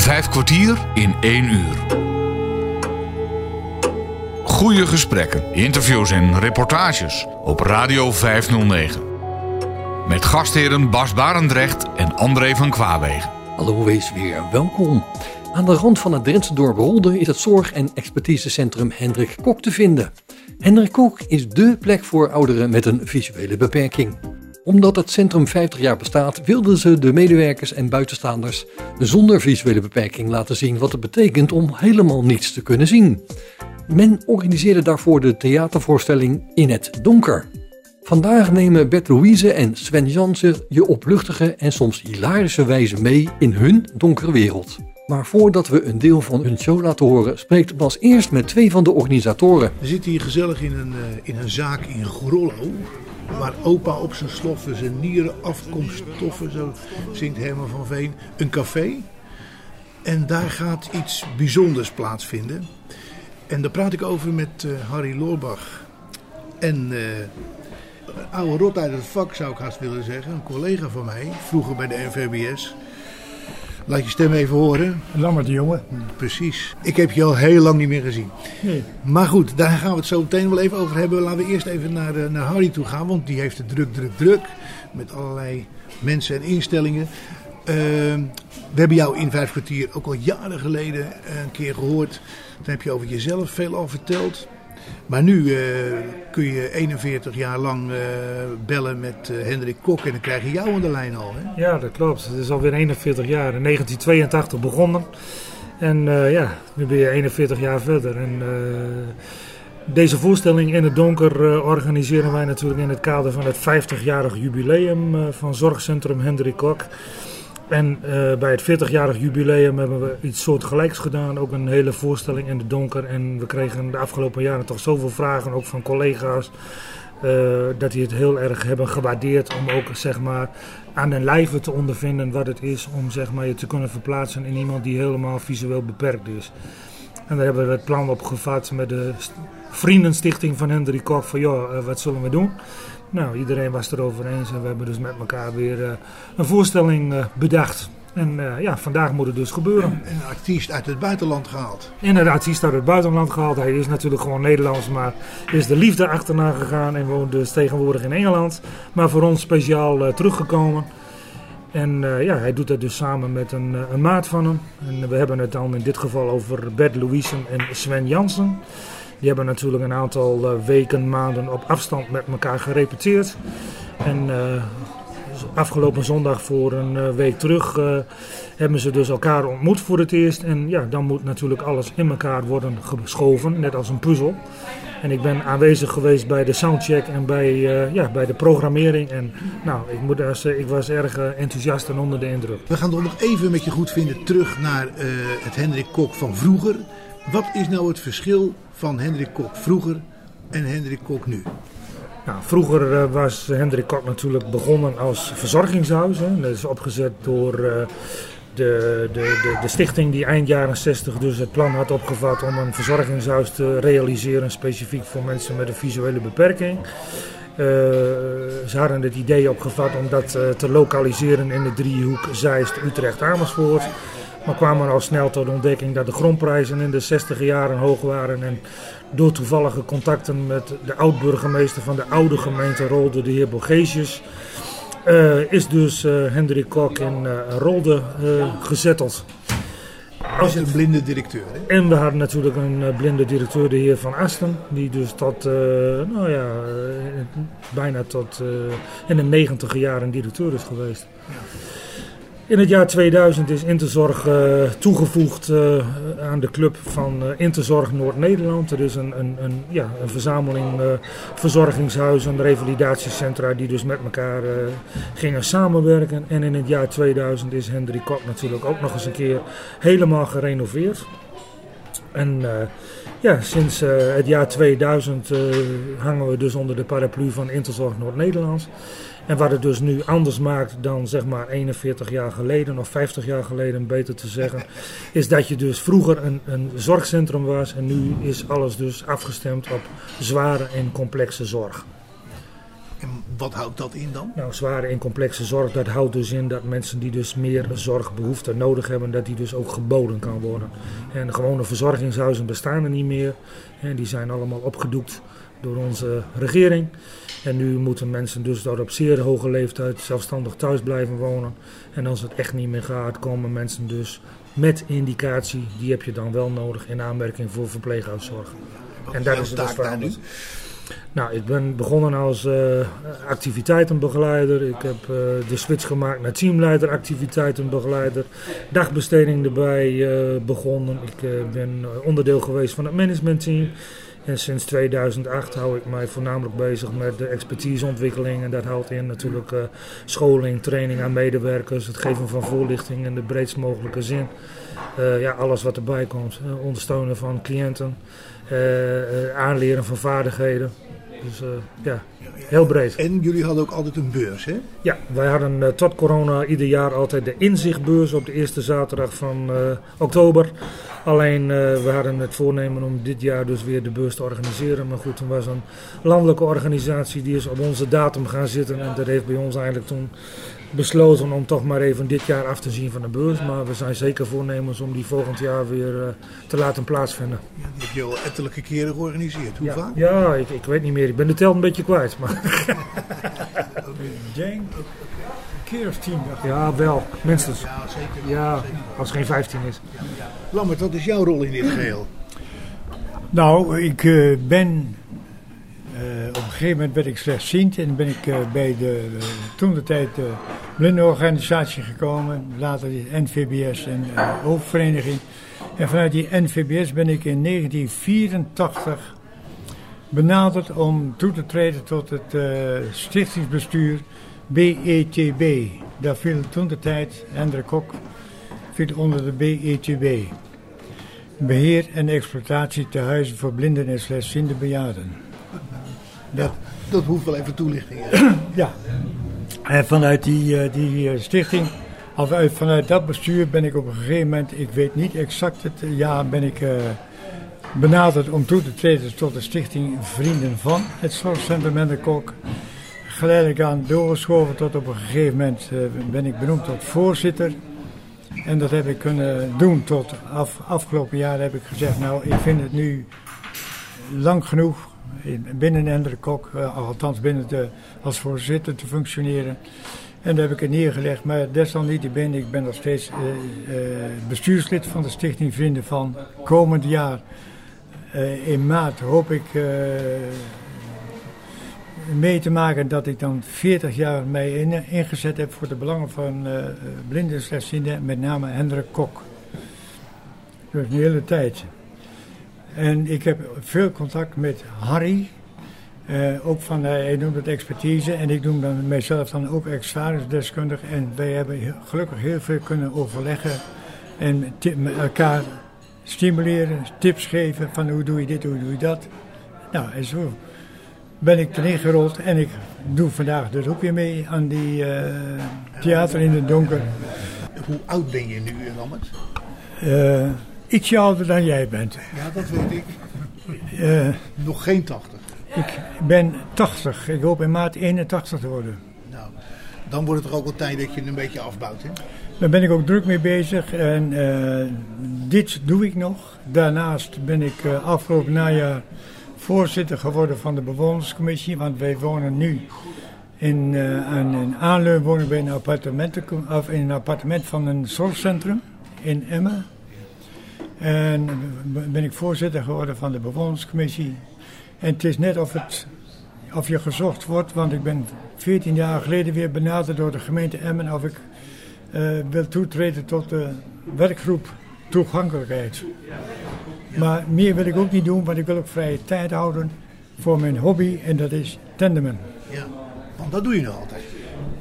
Vijf kwartier in één uur. Goede gesprekken, interviews en reportages op Radio 509. Met gastheren Bas Barendrecht en André van Kwaabegen. Hallo, wees weer welkom. Aan de rand van het Drentse dorp Rolde is het zorg- en expertisecentrum Hendrik Kok te vinden. Hendrik Kok is dé plek voor ouderen met een visuele beperking. Omdat het centrum 50 jaar bestaat, wilden ze de medewerkers en buitenstaanders zonder visuele beperking laten zien wat het betekent om helemaal niets te kunnen zien. Men organiseerde daarvoor de theatervoorstelling In het Donker. Vandaag nemen Bert Louise en Sven Jansen je op luchtige en soms hilarische wijze mee in hun donkere wereld. Maar voordat we een deel van hun show laten horen, spreekt Bas eerst met twee van de organisatoren. We zitten hier gezellig in een, eh, in een zaak in Grollo. Waar opa op zijn sloffen, zijn nieren, afkomststoffen, zo zingt Herman van Veen, een café. En daar gaat iets bijzonders plaatsvinden. En daar praat ik over met eh, Harry Loorbach. En eh, een oude rot uit het vak zou ik haast willen zeggen. Een collega van mij, vroeger bij de NVBS. Laat je stem even horen. Lammert de jongen. Precies. Ik heb je al heel lang niet meer gezien. Nee. Maar goed, daar gaan we het zo meteen wel even over hebben. Laten we eerst even naar, eh, naar Harry toe gaan, want die heeft het druk, druk, druk. Met allerlei mensen en instellingen. Ehm, we hebben jou in Vijf Kwartier ook al jaren geleden een keer gehoord. Toen heb je over jezelf veel al verteld. Maar nu eh, kun je 41 jaar lang eh, bellen met eh, Hendrik Kok en dan krijg je jou aan de lijn al. Hè? Ja, dat klopt. Het is alweer 41 jaar. In 1982 begonnen. En ja, nu ben je 41 jaar verder. En deze voorstelling in het donker organiseren wij natuurlijk in het kader van het 50-jarig jubileum van Zorgcentrum Hendrik Kok. En eh, bij het 40-jarig jubileum hebben we iets soortgelijks gedaan. Ook een hele voorstelling in het donker. En we kregen de afgelopen jaren toch zoveel vragen, ook van collega's. eh, dat die het heel erg hebben gewaardeerd om ook zeg maar, aan den lijve te ondervinden wat het is om zeg maar, je te kunnen verplaatsen in iemand die helemaal visueel beperkt is. En daar hebben we het plan op gevat met de st- Vriendenstichting van Hendrik Kok van joh, eh, wat zullen we doen? Nou, iedereen was erover eens en we hebben dus met elkaar weer eh, een voorstelling eh, bedacht. En eh, ja, vandaag moet het dus gebeuren. Een artiest uit het buitenland gehaald. Inderdaad, hij is uit het buitenland gehaald. Hij is natuurlijk gewoon Nederlands, maar is de liefde achterna gegaan en woont dus tegenwoordig in Engeland. Maar voor ons speciaal teruggekomen. En ja, hij doet dat dus samen met een, een maat van hem. En we hebben het dan in dit geval over Bert Louisen en Sven Jansen. Die hebben natuurlijk een aantal eh, weken, maanden op afstand met elkaar gerepeteerd. En eh, afgelopen zondag voor een eh, week terug hebben ze dus elkaar ontmoet voor het eerst. En ja, dan moet natuurlijk alles in elkaar worden geschoven, net als een puzzel. En ik ben aanwezig geweest bij de soundcheck en bij, ja, bij de programmering. En nou, ik, moet zeggen, ik was erg enthousiast en onder de indruk. We gaan nog even met je goed vinden terug naar het Hendrik Kok van vroeger. Wat is nou het verschil van Hendrik Kok vroeger en Hendrik Kok nu? Nou, vroeger eh, was Hendrik Kok natuurlijk begonnen als verzorgingshuis. Hè. Dat is opgezet door eh, de, de, de, de stichting die eind jaren 60 dus het plan had opgevat om een verzorgingshuis te realiseren, specifiek voor mensen met een visuele beperking. Eh, ze hadden het idee opgevat om dat te lokaliseren in de driehoek Zeist, Utrecht, Amersfoort. Maar kwamen al snel tot de ontdekking dat de grondprijzen in de 60 jaren hoog waren. En door toevallige contacten met de oud-burgemeester van de oude gemeente Rolde, de heer Borgesius, eh, is dus eh, Hendrik Kok in eh, Rolde gezetteld. Als een blinde directeur. Hè? En we hadden natuurlijk een blinde directeur, de heer Van Asten, die dus tot, nou ja, bijna tot in de negentiger jaren directeur is geweest. In het jaar 2000 is Interzorg eh, toegevoegd eh, aan de club van eh, Interzorg Noord-Nederland. Er is een, een, een, ja, een verzameling verzorgingshuizen, revalidatiecentra die dus met elkaar gingen samenwerken. En in het jaar 2000 is Hendrik Kok natuurlijk ook nog eens een keer helemaal gerenoveerd. En ja, sinds het jaar 2000 eh, hangen we dus onder de paraplu van Interzorg Noord-Nederland. En wat het dus nu anders maakt dan zeg maar 41 jaar geleden of 50 jaar geleden, beter te zeggen, is dat je dus vroeger een, een zorgcentrum was en nu is alles dus afgestemd op zware en complexe zorg. En wat houdt dat in dan? Nou, zware en complexe zorg, dat houdt dus in dat mensen die dus meer zorgbehoefte nodig hebben, dat die dus ook geboden kan worden. En gewone verzorgingshuizen bestaan er niet meer. En die zijn allemaal opgedoekt door onze regering. En nu moeten mensen dus door op zeer hoge leeftijd zelfstandig thuis blijven wonen. En als het echt niet meer gaat, komen mensen dus met indicatie, die heb je dan wel nodig in aanmerking voor verpleeghuiszorg. en dat is dus daar nu? Nou, ik ben begonnen als uh, activiteitenbegeleider. Ik heb uh, de switch gemaakt naar teamleider, activiteitenbegeleider. Dagbesteding erbij uh, begonnen. Ik ben onderdeel geweest van het managementteam. En sinds 2008 hou ik mij voornamelijk bezig met de expertiseontwikkeling. En dat houdt in natuurlijk scholing, training aan medewerkers, het geven van voorlichting in de breedst mogelijke zin. ja, alles wat erbij komt. ondersteunen van cliënten. Eh, eh, aanleren van vaardigheden. Dus eh, ja, heel breed. En jullie hadden ook altijd een beurs, hè? Ja, wij hadden tot corona ieder jaar altijd de inzichtbeurs op de eerste zaterdag van oktober. Alleen we hadden het voornemen om dit jaar dus weer de beurs te organiseren. Maar goed, toen was een landelijke organisatie die is op onze datum gaan zitten. En dat heeft bij ons eigenlijk toen besloten om toch maar even dit jaar af te zien van de beurs. Maar we zijn zeker voornemens om die volgend jaar weer uh, te laten plaatsvinden. Ja, die heb je al ettelijke keren georganiseerd. Hoe ja, vaak? Ja, ik, ik weet niet meer. Ik ben de tel een beetje kwijt. Maar ik denk een keer of tien. Ja, wel. Minstens. Ja, zeker. Ja, als het geen vijftien is. Ja. Lammert, wat is jouw rol in dit geheel? Nou, ik uh, ben uh, op een gegeven moment werd ik slechtziend en ben ik uh, bij de uh, toen de tijd de blindenorganisatie gekomen, later de NVBS en hoofdvereniging. En vanuit die NVBS ben ik in 1984 benaderd om toe te treden tot het stichtingsbestuur BETB. Daar viel toen de tijd Hendrik Kok viel onder de BETB. Beheer en exploitatie te huizen voor blinden en slechtziende bejaarden. Dat, dat hoeft wel even toelichting. ja. Vanuit die, uh, die stichting, of uit, vanuit dat bestuur ben ik op een gegeven moment, ik weet niet exact het jaar, ben ik benaderd om toe te treden tot de stichting Vrienden van het Zorgcentrum en de Kok. Geleidelijk aan doorgeschoven tot op een gegeven moment ben ik benoemd tot voorzitter. En dat heb ik kunnen doen tot af, afgelopen jaar heb ik gezegd, nou ik vind het nu lang genoeg binnen Hendrik Kok, uh, althans binnen de, als voorzitter te functioneren. En daar heb ik het neergelegd, maar desalniettemin, ik ben nog steeds uh, uh, bestuurslid van de Stichting Vrienden van. Komend jaar, in maart, hoop ik mee te maken dat ik dan 40 jaar mij in, ingezet heb voor de belangen van blinden en slechtzienden, met name Hendrik Kok. Dus een hele tijd. En ik heb veel contact met Harry. Uh, ook van, uh, hij noemt het expertise en ik noem dan mijzelf dan ook ervaringsdeskundig. En wij hebben gelukkig heel veel kunnen overleggen en met elkaar stimuleren, tips geven van hoe doe je dit, hoe doe je dat. Nou, en zo ben ik erin gerold en ik doe vandaag dus ook weer mee aan die uh, theater in het donker. Hoe oud ben je nu, Lammert? Ietsje ouder dan jij bent. Ja, dat weet ik. Uh, Nog geen 80. Ik ben 80. Ik hoop in maart 81 te worden. Nou, dan wordt het toch ook wel tijd dat je een beetje afbouwt, hè? Daar ben ik ook druk mee bezig. En uh, dit doe ik nog. Daarnaast ben ik uh, afgelopen najaar voorzitter geworden van de bewonerscommissie. Want wij wonen nu in, aan een aanleun wonen bij een, of in een appartement van een zorgcentrum in Emmen. En ben ik voorzitter geworden van de bewonerscommissie. En het is net of, het, of je gezocht wordt, want ik ben 14 jaar geleden weer benaderd door de gemeente Emmen of ik uh, wil toetreden tot de werkgroep toegankelijkheid. Maar meer wil ik ook niet doen, want ik wil ook vrije tijd houden voor mijn hobby en dat is tandemen. Ja, want dat doe je nog altijd.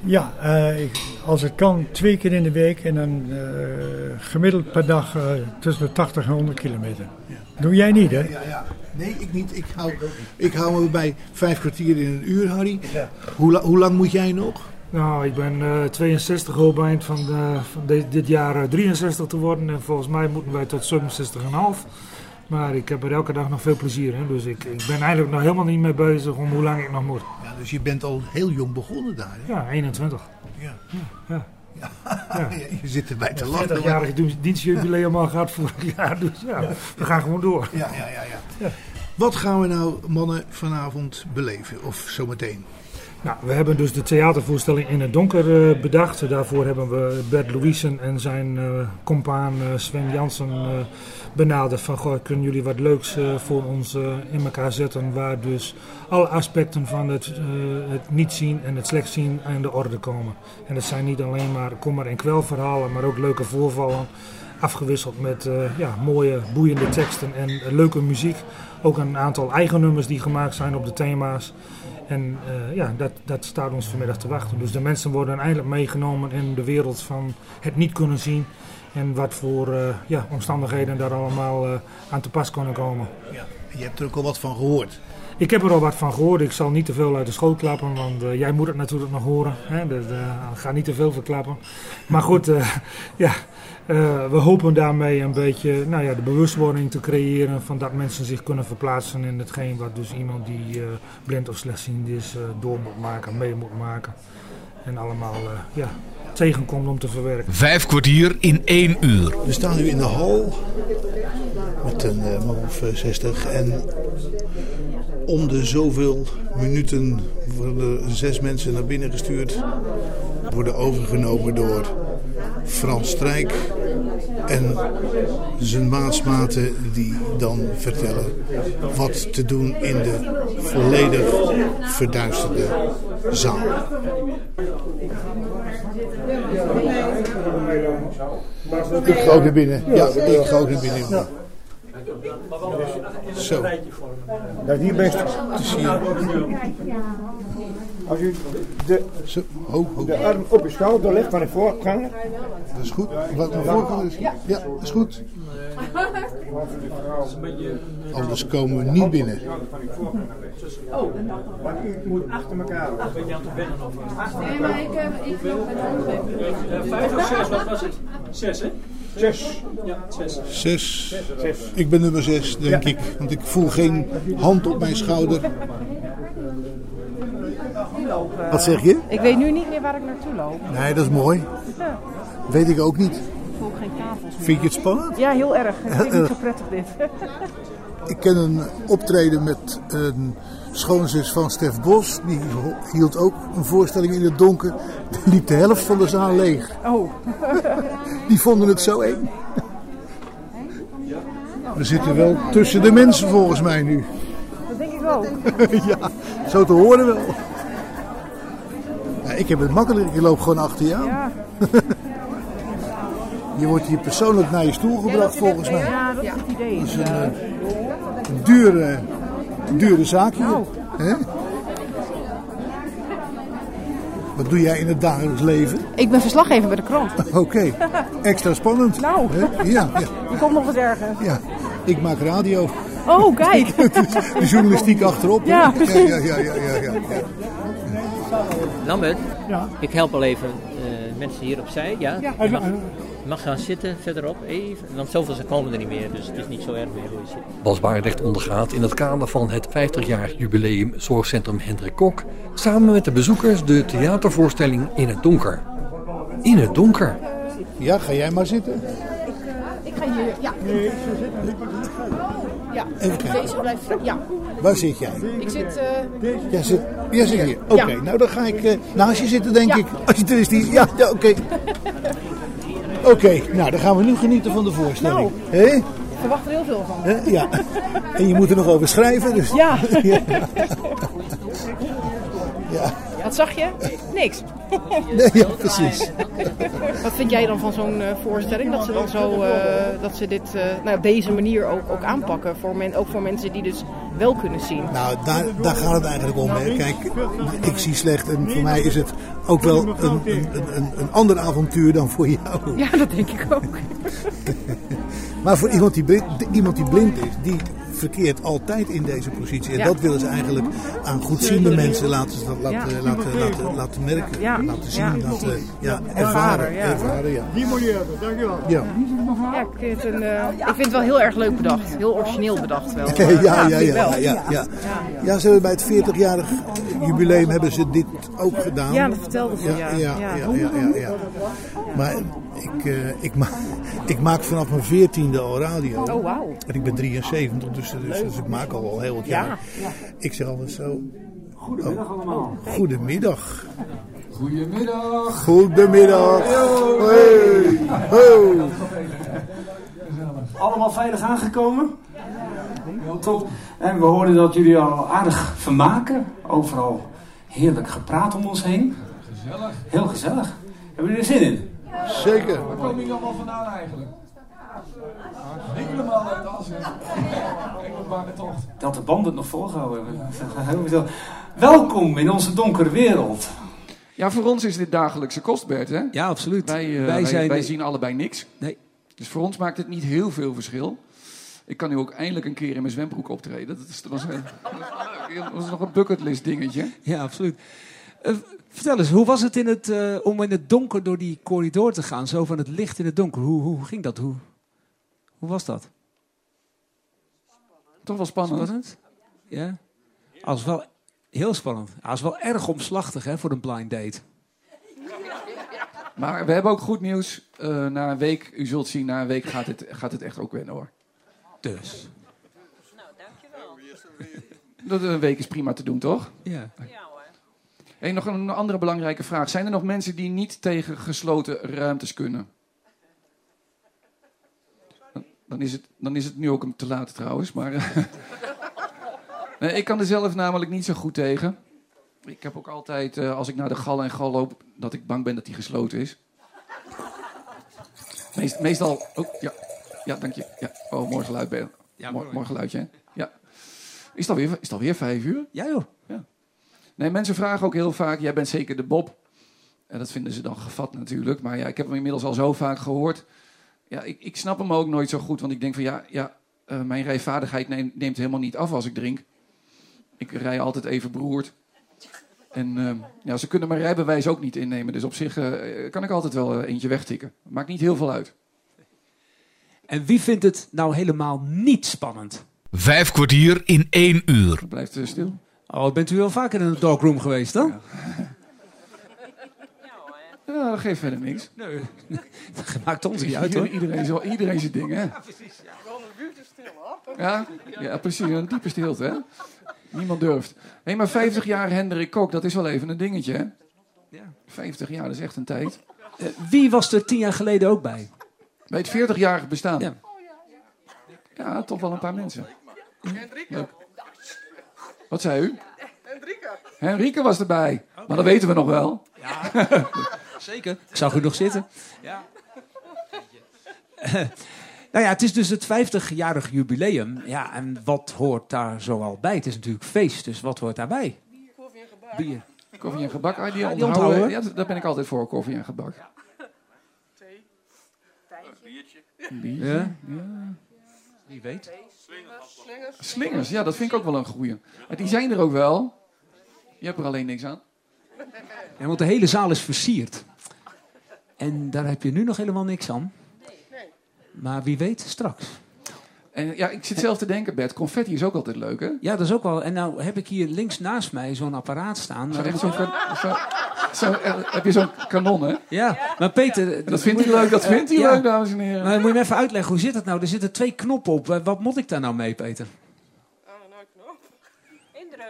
Ja, uh, ik, als het kan twee keer in de week en dan uh, gemiddeld per dag uh, tussen de 80 en 100 kilometer. Ja. Doe jij niet, hè? Ja, ja. Nee, ik niet. Ik hou, ik hou me bij vijf kwartier in een uur, Harry. Ja. Hoe, hoe lang moet jij nog? Nou, ik ben uh, 62, hoop eind van, de, van de, dit jaar 63 te worden. En volgens mij moeten wij tot 67,5. Maar ik heb er elke dag nog veel plezier in. Dus ik, ik ben eigenlijk nog helemaal niet mee bezig om hoe lang ik nog moet. Ja, dus je bent al heel jong begonnen daar. Hè? Ja, 21. Ja. Ja. Ja. je zit erbij te lachen. 40-jarig dienstjubileum al gehad vorig jaar. Dus ja, we gaan gewoon door. Ja, ja, ja, ja. Wat gaan we nou, mannen, vanavond beleven? Of zometeen? Nou, we hebben dus de theatervoorstelling In het Donker uh, bedacht. Daarvoor hebben we Bert Louisen en zijn uh, compaan uh, Sven Jansen benaderd. Van, goh, kunnen jullie wat leuks voor ons in elkaar zetten? Waar dus alle aspecten van het, het niet zien en het slecht zien aan de orde komen. En dat zijn niet alleen maar kommer- en kwelverhalen, maar ook leuke voorvallen. Afgewisseld met ja, mooie, boeiende teksten en leuke muziek. Ook een aantal eigen nummers die gemaakt zijn op de thema's. En uh, ja, dat, dat staat ons vanmiddag te wachten. Dus de mensen worden eindelijk meegenomen in de wereld van het niet kunnen zien. En wat voor uh, ja, omstandigheden daar allemaal uh, aan te pas kunnen komen. Ja, je hebt er ook al wat van gehoord. Ik heb er al wat van gehoord. Ik zal niet te veel uit de schoot klappen, want uh, jij moet het natuurlijk nog horen. Hè? Dus, uh, ga niet te veel verklappen. Maar goed, uh, ja, we hopen daarmee een beetje nou ja, de bewustwording te creëren van dat mensen zich kunnen verplaatsen in hetgeen wat dus iemand die blind of slechtziend is door moet maken, mee moet maken. En allemaal ja, tegenkomt om te verwerken. Vijf kwartier in één uur. We staan nu in de hal met een man of 60 en om de zoveel minuten worden zes mensen naar binnen gestuurd. Worden overgenomen door Frans Strijk en zijn maatmaten die dan vertellen wat te doen in de volledig verduisterde zaal. Ik ga ook naar binnen. Ja, ik ga ook naar binnen. Zo. Dat is niet best. Te zien. Als u de, Zo. Ho, ho. de arm op uw schouder legt van de voorkant. Dat is goed. Laat me voorgaan. Ja, dat is goed. Anders komen we niet binnen. Want u moet achter elkaar. Nee, maar ik, uh, ik wil bij de Vijf of zes, wat was het? Zes, hè? Zes. Ja, zes. Zes. Ik ben nummer zes, denk ik. Want ik voel geen hand op mijn schouder. Wat zeg je? Ik weet nu niet meer waar ik naartoe loop. Nee, dat is mooi. Weet ik ook niet. Ik voel geen tafels meer. Vind je het spannend? Ja, heel erg. Ik vind het niet zo prettig dit. Ik ken een optreden met een schoonzus van Stef Bos. Die hield ook een voorstelling in het donker. Daar liep de helft van de zaal leeg. Oh, Die vonden het zo eng. We zitten wel tussen de mensen volgens mij nu. dat denk ik ook. ja, zo te horen wel. Ja, ik heb het makkelijk, ik loop gewoon achter je aan. Ja, Je wordt hier persoonlijk naar je stoel gebracht volgens mij. ja dat is het idee. Dat is een eh, dure, dure zaak hier. Nou. Hè? Wat doe jij in het dagelijks leven? Ik ben verslaggever bij de krant. Oké, extra spannend. Nou. Ja, ja, Je komt nog wat erger. ja, ik maak radio. Oh, kijk. De journalistiek achterop. hè? Ja, ja, ja, ja, ja, ja, ja. Lambert, ik help al even eh, mensen hier opzij. Ja, je mag, je mag gaan zitten verderop even. Want zoveel ze komen er niet meer, dus het is niet zo erg meer hoe je zit. Bas Barendrecht ondergaat in het kader van het 50-jarig jubileum Zorgcentrum Hendrik Kok samen met de bezoekers de theatervoorstelling In het Donker. In het Donker. Ja, ga jij maar zitten. Ik ga hier, ja. Ja, Even kijken. deze blijft, ja. Waar zit jij? Ik zit, eh, Jij zit, jij zit hier. Oké, Ja. nou dan ga ik eh, naast je zitten, denk Ja. ik. Als je er is die. Ja, ja oké. Oké, nou dan gaan we nu genieten van de voorstelling. Hé? ik verwacht er heel veel van. Ja. En je moet er nog over schrijven. Dus. Ja. Ja. Wat zag je? Niks. Nee, ja, precies. Wat vind jij dan van zo'n eh, voorstelling? Dat ze dan zo, eh, dat ze dit eh, nou, op deze manier ook, ook aanpakken. Voor men, ook voor mensen die dus wel kunnen zien. Nou, daar, daar gaat het eigenlijk om. Hè. Kijk, ik zie slecht en voor mij is het ook wel een, een, een, een ander avontuur dan voor jou. Ja, dat denk ik ook. Maar voor iemand die iemand die blind is, die verkeert altijd in deze positie. En Ja. dat willen ze eigenlijk aan goedziende mensen laten, laten, Ja. laten, laten, laten merken. Ja. Laten zien, Ja. laten ja, Ervaren, ervaren. ja. ervaren ja. Die moet je hebben, dankjewel. Ja. Ja, ik vind, het een, eh, ik vind het wel heel erg leuk bedacht. Heel origineel bedacht wel. Ja, ja, ja, ja, wel. ja, ja. Ja, ze hebben bij het 40-jarig jubileum hebben ze dit ook gedaan. Ja, dat vertelde ze, ja. Ja, ja, Ja. ja, ja, ja, ja. Maar ik, eh, ik, ma ik maak vanaf mijn 14e al radio. Oh, wauw. En ik ben 73, dus, dus, dus ik maak al wel heel wat Ja. jaar. Ik zeg altijd zo. Goedemiddag allemaal. Goedemiddag. Goedemiddag. Goedemiddag. Hey. Ho. Allemaal veilig aangekomen? Heel top. En we hoorden dat jullie al aardig vermaken. Overal heerlijk gepraat om ons heen. Gezellig. Heel gezellig. Hebben jullie er zin in? Zeker. Waar komen jullie allemaal vandaan eigenlijk? Helemaal uit Assen. Engelbare tocht. Dat de banden het nog volgehouden hebben. Welkom in onze donkere wereld. Ja, voor ons is dit dagelijkse kost, Bert, hè? Ja, absoluut. Wij, eh, Wij wij, zijn- wij zien allebei niks. Nee. Dus voor ons maakt het niet heel veel verschil. Ik kan nu ook eindelijk een keer in mijn zwembroek optreden. Dat, is, dat, was, een- dat was nog een bucketlist dingetje. Ja, absoluut. Eh, vertel eens, hoe was het in het, eh, om in het donker door die corridor te gaan? Zo van het licht in het donker. Hoe, hoe ging dat? Hoe, hoe was dat? Toch wel spannend. Spannend? Ja. Als wel heel spannend. Als wel erg omslachtig hè, voor een blind date. Maar we hebben ook goed nieuws. Eh, na een week, u zult zien, na een week gaat het, gaat het echt ook wennen hoor. Dus. Dat een week is prima te doen, toch? Ja. Hey, nog een andere belangrijke vraag. Zijn er nog mensen die niet tegen gesloten ruimtes kunnen? Dan is het, dan is het nu ook te laat trouwens. Maar nee, ik kan er zelf namelijk niet zo goed tegen. Ik heb ook altijd, eh, als ik naar de gal en gal loop, dat ik bang ben dat die gesloten is. Meest, meestal... Oh, ja. ja, dank je. Ja. Oh, mooi geluid, Ben. Ja, mooi, mooi. mooi geluidje, hè? Ja. Is het, alweer, is het alweer vijf uur? Ja joh. Ja. Nee, mensen vragen ook heel vaak, jij bent zeker de Bob. En dat vinden ze dan gevat natuurlijk. Maar ja, ik heb hem inmiddels al zo vaak gehoord. Ja, ik, ik snap hem ook nooit zo goed. Want ik denk van ja, ja eh, mijn rijvaardigheid neemt, neemt helemaal niet af als ik drink. Ik rij altijd even beroerd. En eh, ja, ze kunnen mijn rijbewijs ook niet innemen. Dus op zich eh, kan ik altijd wel eh, eentje wegtikken. Maakt niet heel veel uit. En wie vindt het nou helemaal niet spannend? Vijf kwartier in één uur. Blijft stil. Oh, bent u wel vaker in de darkroom geweest dan? Ja, dat geeft verder niks. Nee. Dat maakt ons niet uit hoor. Iedereen, zo, iedereen zijn ding, hè? Ja, ja, precies. Een diepe stilte, hè? Niemand durft. Hé, maar 50 jaar Hendrik Kok, dat is wel even een dingetje, hè? Ja. 50 jaar, dat is echt een tijd. Eh, wie was er tien jaar geleden ook bij? Bij het 40-jarig bestaan. Ja. Ja, toch wel een paar mensen. Leuk. Wat zei u? Henrike. Henrike was erbij. Maar dat weten we nog wel. Zeker. Ik zag u nog zitten. Ja. nou ja, het is dus het 50-jarig jubileum. Ja, en wat hoort daar zoal bij? Het is natuurlijk feest, dus wat hoort daarbij? Bier. Koffie en gebak. Ah, die Ja, die onthouden. onthouden. Ja, daar ben ik altijd voor, koffie en gebak. Een biertje. Ja. ja. Wie weet. Slingers, ja, dat vind ik ook wel een goeie. Maar die zijn er ook wel. Je hebt er alleen niks aan. Ja, want de hele zaal is versierd. En daar heb je nu nog helemaal niks aan. Maar wie weet, straks. En ja, ik zit zelf te denken, Bert, confetti is ook altijd leuk, hè? Ja, dat is ook wel. En nou heb ik hier links naast mij zo'n apparaat staan. Zo, echt zo'n kan- zo, zo, eh, heb je zo'n kanon, hè? Ja, maar Peter... Dat vindt hij leuk, dat vindt hij Ja. leuk, dames en heren. Maar moet je me even uitleggen, hoe zit het nou? Er zitten twee knoppen op. Eh, Wat moet ik daar nou mee, Peter?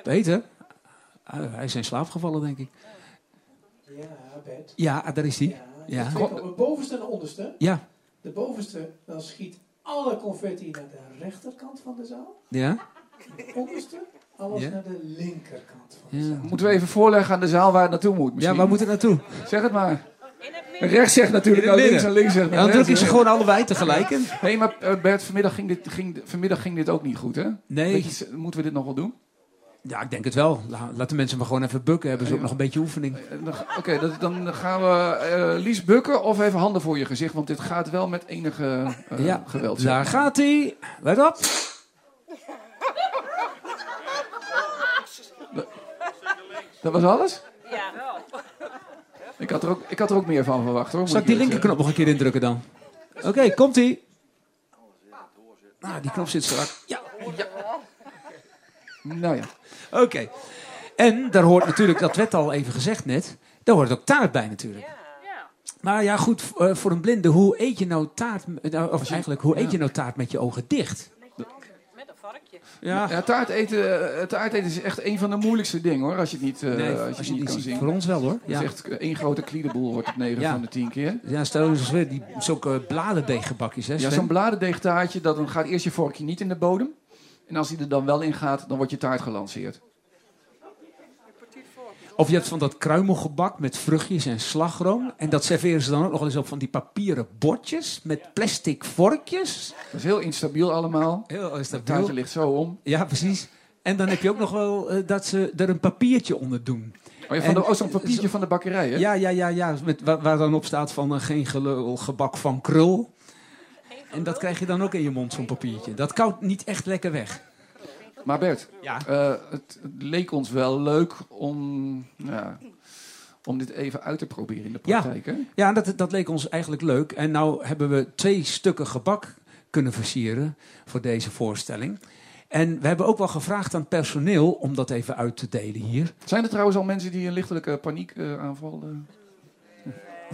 Peter? Ah, hij is in slaap gevallen, denk ik. Ja, Bert. Ja, daar is hij. Ja. Op bovenste en de onderste. Ja. De bovenste, dan schiet alle confetti naar de rechterkant van de zaal. Ja? De onderste, alles Ja. naar de linkerkant van de Ja. zaal. Moeten we even voorleggen aan de zaal waar het naartoe moet misschien? Ja, waar moet het naartoe? Zeg het maar. Rechts zegt natuurlijk het ook links en links zegt Ja, dan rechts, druk ik ze gewoon allebei tegelijk in. Hé, maar eh, Bert, vanmiddag ging, dit, ging, vanmiddag ging dit ook niet goed, hè? Nee. Je, moeten we dit nog wel doen? Ja, ik denk het wel. Laat de mensen maar gewoon even bukken. Hebben ze ook nog een beetje oefening. Eh, eh, oké, dan gaan we eh, Lies bukken of even handen voor je gezicht. Want dit gaat wel met enige uh, ja, geweld. Daar gaat hij. Let op. Dat was alles? Ja. Ik had er ook, ik had er ook meer van verwacht hoor. Zal ik die linkerknop nog een keer indrukken dan? Oké, komt-ie. Ah, die knop zit strak. Ja. Nou ja. Oké. En daar hoort natuurlijk, dat werd al even gezegd net, daar hoort ook taart bij natuurlijk. Maar ja, goed, eh, voor een blinde, hoe eet je nou taart, nou, of eigenlijk, hoe eet je nou taart met je ogen dicht? Met een varkje. Ja. Ja, taart, eten, eh, taart eten is echt een van de moeilijkste dingen hoor. Als je het niet, eh, Nee, als je het niet kan ziet. zien. Voor ons wel hoor. Het Ja. is echt eh, één grote kliedeboel wordt het 9 Ja. van de 10 keer. Ja, stel je eens weer die zulke bladerdeeggebakjes, hè Ja, zo'n bladerdeegtaartje, dat dan gaat eerst je vorkje niet in de bodem. En als die er dan wel in gaat, dan wordt je taart gelanceerd. Of je hebt van dat kruimelgebak met vruchtjes en slagroom. En dat serveren ze dan ook nog eens op van die papieren bordjes met plastic vorkjes. Dat is heel instabiel allemaal. Heel Het instabiel. taartje ligt zo om. Ja, precies. En dan heb je ook nog wel eh, dat ze er een papiertje onder doen. Oh, ja, van de, En- oh, zo'n papiertje van de bakkerij, hè? Ja, ja, ja, ja. Met, waar, waar dan op staat van eh, geen gelul, gebak van krul. En dat krijg je dan ook in je mond, zo'n papiertje. Dat koudt niet echt lekker weg. Maar Bert, Ja. eh, het, leek ons wel leuk om, ja, om dit even uit te proberen in de Ja, praktijk. Hè? ja dat, dat leek ons eigenlijk leuk. En nou hebben we twee stukken gebak kunnen versieren voor deze voorstelling. En we hebben ook wel gevraagd aan personeel om dat even uit te delen hier. Zijn er trouwens al mensen die een lichtelijke paniekaanval... eh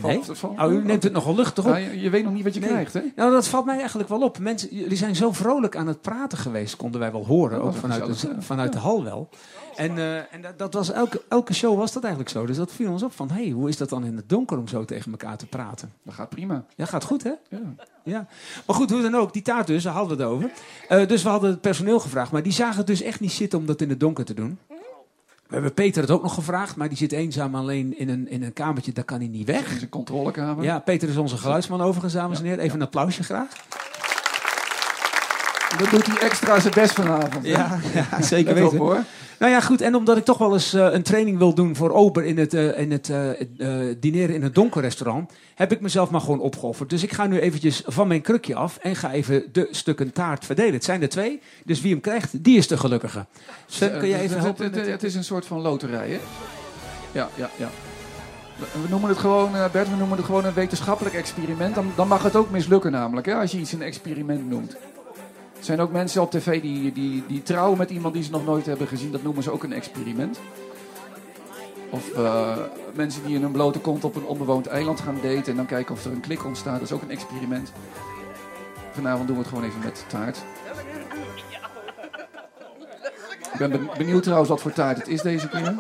Nee? Oh, u neemt het nogal luchtig op. Ja, je, je weet nog niet wat je Nee. krijgt, hè? Nou, dat valt mij eigenlijk wel op. Mensen, jullie zijn zo vrolijk aan het praten geweest, konden wij wel horen, Oh, ook vanuit de, gezellig, ja. vanuit de hal wel. En, eh, en dat, dat was elke, elke show was dat eigenlijk zo. Dus dat viel ons op van, hé, hey, hoe is dat dan in het donker om zo tegen elkaar te praten? Dat gaat prima. Ja, gaat goed, hè? Ja. Ja. Maar goed, hoe dan ook, die taart dus, daar hadden we het over. Eh, dus we hadden het personeel gevraagd, maar die zagen het dus echt niet zitten om dat in het donker te doen. We hebben Peter het ook nog gevraagd, maar die zit eenzaam alleen in een, in een kamertje, daar kan hij niet weg. In zijn controlekamer. Ja, Peter is onze geluidsman overigens, dames en heren. Even een applausje graag. Dat doet hij extra zijn best vanavond. Ja, ja zeker op, weten. hoor. Nou ja, goed. En omdat ik toch wel eens eh, een training wil doen voor Ober in het, eh, in het eh, dineren in het donker restaurant, heb ik mezelf maar gewoon opgeofferd. Dus ik ga nu eventjes van mijn krukje af en ga even de stukken taart verdelen. Het zijn er twee, dus wie hem krijgt, die is de gelukkige. Sven, kun jij even het, helpen? Het, het, is een soort van loterij, hè? Ja, ja, ja. We- noemen het gewoon, Bert, we noemen het gewoon een wetenschappelijk experiment. Dan, dan mag het ook mislukken namelijk, hè, als je iets een experiment noemt. Er zijn ook mensen op tv die, die, die trouwen met iemand die ze nog nooit hebben gezien. Dat noemen ze ook een experiment. Of eh, mensen die in een blote kont op een onbewoond eiland gaan daten... en dan kijken of er een klik ontstaat. Dat is ook een experiment. Vanavond doen we het gewoon even met taart. Ik ben ben- benieuwd trouwens wat voor taart het is deze keer.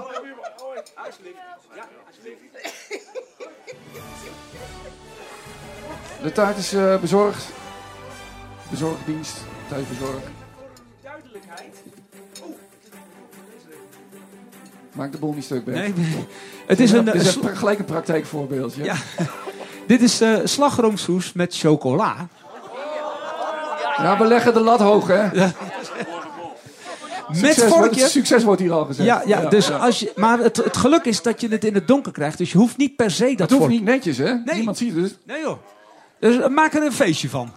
De taart is eh, bezorgd. Bezorgdienst, thuisbezorg. Maak de bol niet stuk, Bert. Nee. Het is een, Dit eh, is gelijk een praktijkvoorbeeldje. Ja. Dit is eh slagroomsoes met chocola. Ja, we leggen de lat hoog, hè? Met Succes wordt- vorkje. Succes wordt hier al gezegd. Ja, ja, dus Als je, maar het, het geluk is dat je het in het donker krijgt. Dus je hoeft niet per se dat Het hoeft niet netjes, hè? Niemand ziet het. Nee joh. Dus eh, maak er een feestje van.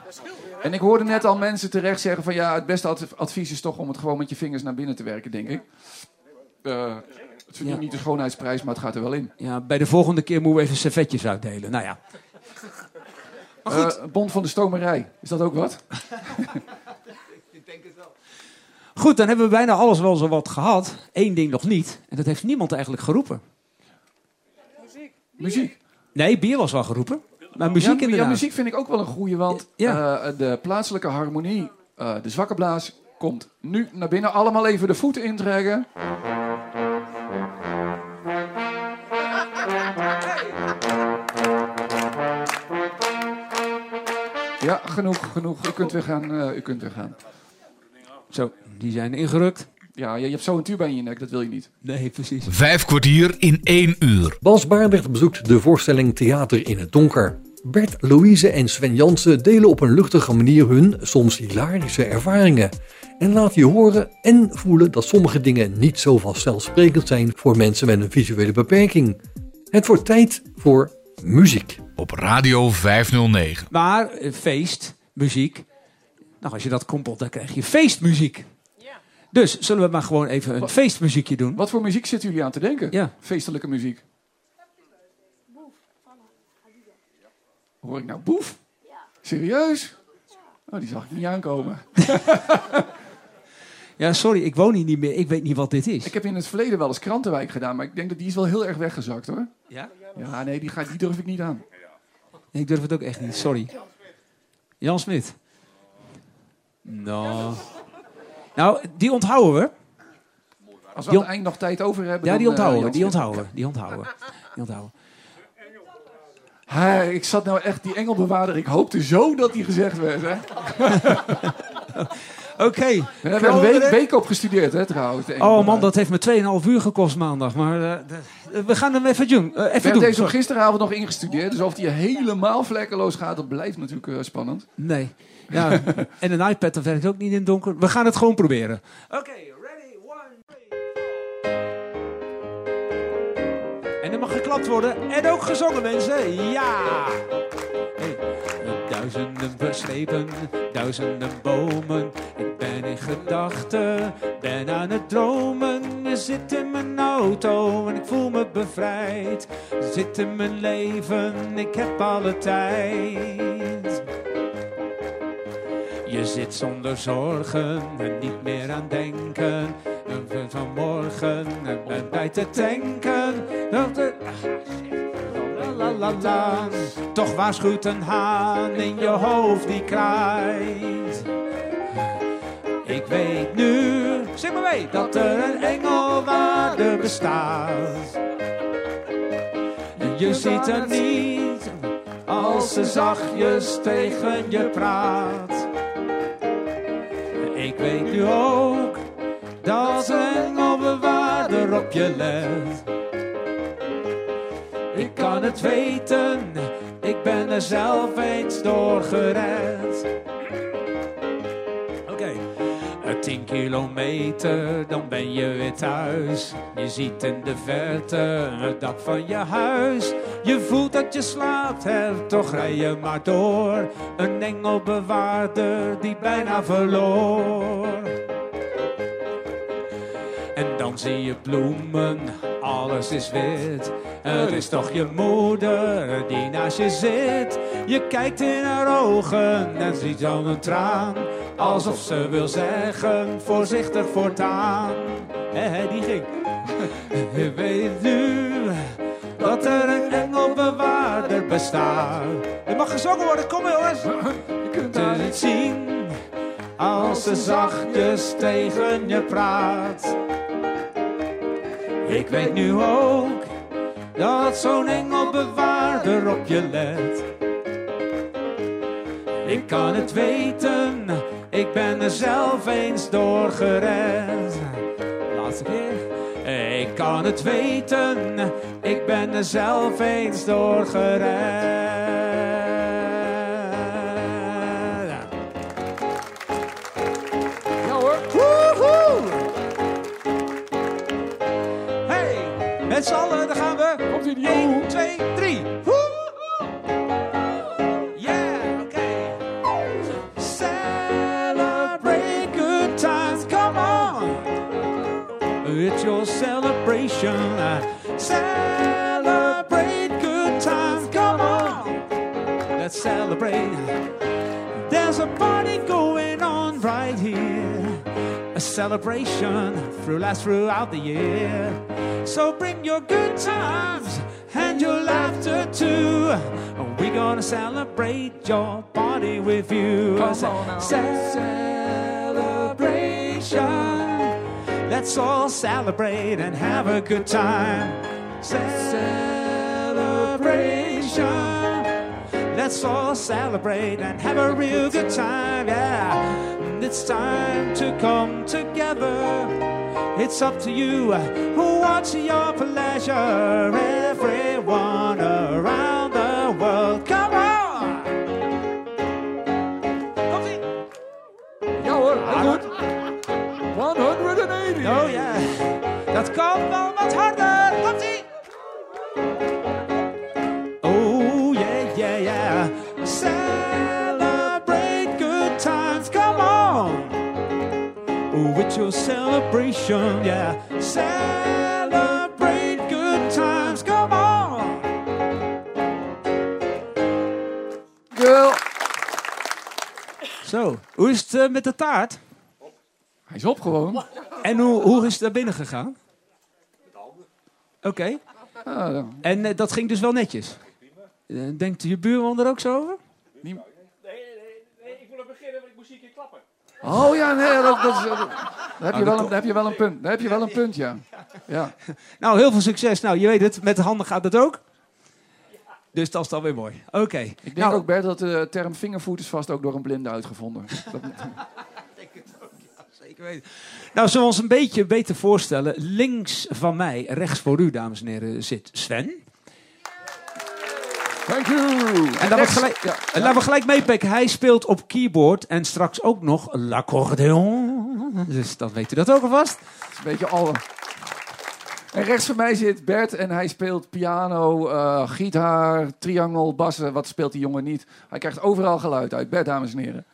En ik hoorde net al mensen terecht zeggen van... ja, het beste ad- advies is toch om het gewoon met je vingers naar binnen te werken, denk ik. Eh, het verdient Ja. niet de schoonheidsprijs, maar het gaat er wel in. Ja, bij de volgende keer moeten we even servetjes uitdelen. Nou ja. Maar goed. Eh, Bond van de Stomerij, is dat ook wat? Goed, dan hebben we bijna alles wel zo wat gehad. Eén ding nog niet. En dat heeft niemand eigenlijk geroepen. Muziek. Nee, bier was wel geroepen. Maar muziek ja, inderdaad. Ja, muziek vind ik ook wel een goede, want Ja. eh, de plaatselijke harmonie, eh, de zwakke blaas, komt nu naar binnen. Allemaal even de voeten intrekken. Ja, genoeg, genoeg. U kunt weer gaan. eh, u kunt weer gaan. Zo, die zijn ingerukt. Ja, je, hebt zo een tuba in je nek, dat wil je niet. Nee, precies. Vijf kwartier in één uur. Bas Baardrecht bezoekt de voorstelling Theater in het Donker. Bert, Louise en Sven Jansen delen op een luchtige manier hun soms hilarische ervaringen. En laten je horen en voelen dat sommige dingen niet zo vanzelfsprekend zijn voor mensen met een visuele beperking. Het wordt tijd voor muziek. Op Radio 509. Maar eh, feest, muziek. Nou, als je dat kompelt, dan krijg je feestmuziek. Dus zullen we maar gewoon even een feestmuziekje doen? Wat voor muziek zitten jullie aan te denken? Ja. Feestelijke muziek. Hoor ik nou boef? Serieus? Oh, die zag ik niet aankomen. Ja, sorry, ik woon hier niet meer. Ik weet niet wat dit is. Ik heb in het verleden wel eens Krantenwijk gedaan, maar ik denk dat die is wel heel erg weggezakt hoor. Ja? Ja, nee, die, ga, die durf ik niet aan. Nee, ik durf het ook echt niet, sorry. Jan Smit. Nou. Nou, die onthouden we. Als we aan het eind nog tijd over hebben. Ja, die eh, onthouden we, die onthouden we, die onthouden we. Die onthouden we. Hij, ik zat nou echt, die engelbewaarder, ik hoopte zo dat die gezegd werd. Hè? Oké. We hebben een week, week op gestudeerd, hè, trouwens. Oh man, dat heeft me 2,5 uur gekost maandag. Maar eh, de- we gaan hem even doen. eh, We even hebben doen. deze gisteravond nog ingestudeerd, dus of die helemaal vlekkeloos gaat, dat blijft natuurlijk eh, spannend. Nee. Ja, en een iPad dat werkt ook niet in het donker. We gaan het gewoon proberen. Oké, Worden. En ook gezongen, mensen. Ja! Duizenden verschepen, duizenden bomen. Ik ben in gedachten, ben aan het dromen. Je zit in mijn auto en ik voel me bevrijd. Zit in mijn leven, ik heb alle tijd. Je zit zonder zorgen en niet meer aan denken. En van morgen en ben bij te tanken. Dat La. Toch waarschuwt een haan in je hoofd die kraait. Ik weet nu, zeg maar mee, dat er een engelwaarde bestaat. Je ziet er niet als ze zachtjes tegen je praat. Ik weet nu ook dat een engelbewaarder op je let. Ik kan het weten, ik ben er zelf eens door gered. Oké. Eh, 10 kilometer, dan ben je weer thuis. Je ziet in de verte het dak van je huis. Je voelt dat je slaapt, hè, toch rij je maar door. Een engelbewaarder die bijna verloor. En dan zie je bloemen, alles is wit. Het is toch je moeder die naast je zit. Je kijkt in haar ogen en ziet dan een traan. Alsof ze wil zeggen, voorzichtig voortaan. Hé, die ging. Je weet nu dat er een engelbewaarder bestaat. Er mag gezongen worden, kom jongens. Je kunt het zien als ze zachtjes tegen je praat. Ik weet nu ook dat zo'n engelbewaarder op je let. Ik kan het weten, ik ben er zelf eens door gered. Laatste keer. Ik kan het weten, ik ben er zelf eens door gered. Met z'n allen, daar gaan we. Komt ie, 1, 2, 3. Yeah, okay. Celebrate good times, come on. It's your celebration. Celebrate good times, come on. Let's celebrate. There's a party going on right here. A celebration through last throughout the year. So bring your good times and your laughter too. We're gonna celebrate your party with you. Come on now. Celebration. Let's all celebrate and have a good time. Celebration. Let's all celebrate and have a real good time. Yeah, it's time to come together. It's up to you. What's your pleasure? Everyone celebration. Yeah, celebrate good times. Come on. Girl. Zo, hoe is het eh, met de taart? Hij is op gewoon. En hoe, hoe is het daar binnen gegaan? Oké. Ah, ja. En eh, dat ging dus wel netjes? Eh, denkt je buurman er ook zo over? Nee, nee, nee, ik wil beginnen, want ik moest hier een keer klappen. Oh ja, nee, dat, dat, is- dat- daar, heb je wel een, heb je wel een punt. Daar heb je wel een punt, ja. ja. Nou, heel veel succes. Nou, je weet het, met de handen gaat het ook. Dus dat is dan weer mooi. Oké. Ik denk Nou, ook, Bert, dat de term vingerfood is vast ook door een blinde uitgevonden. Dat, Zeker weten. Nou, zullen we ons een beetje beter voorstellen. Links van mij, rechts voor u, dames en heren, zit Sven. Thank you. En laten we gelijk, Ja, en laten we gelijk meepikken. Hij speelt op keyboard en straks ook nog l'accordeon. Dus dan weet u dat ook alvast. Het is een beetje alle. En rechts van mij zit Bert en hij speelt piano, eh, gitaar, triangel, bassen. Wat speelt die jongen niet? Hij krijgt overal geluid uit. Bert, dames en heren.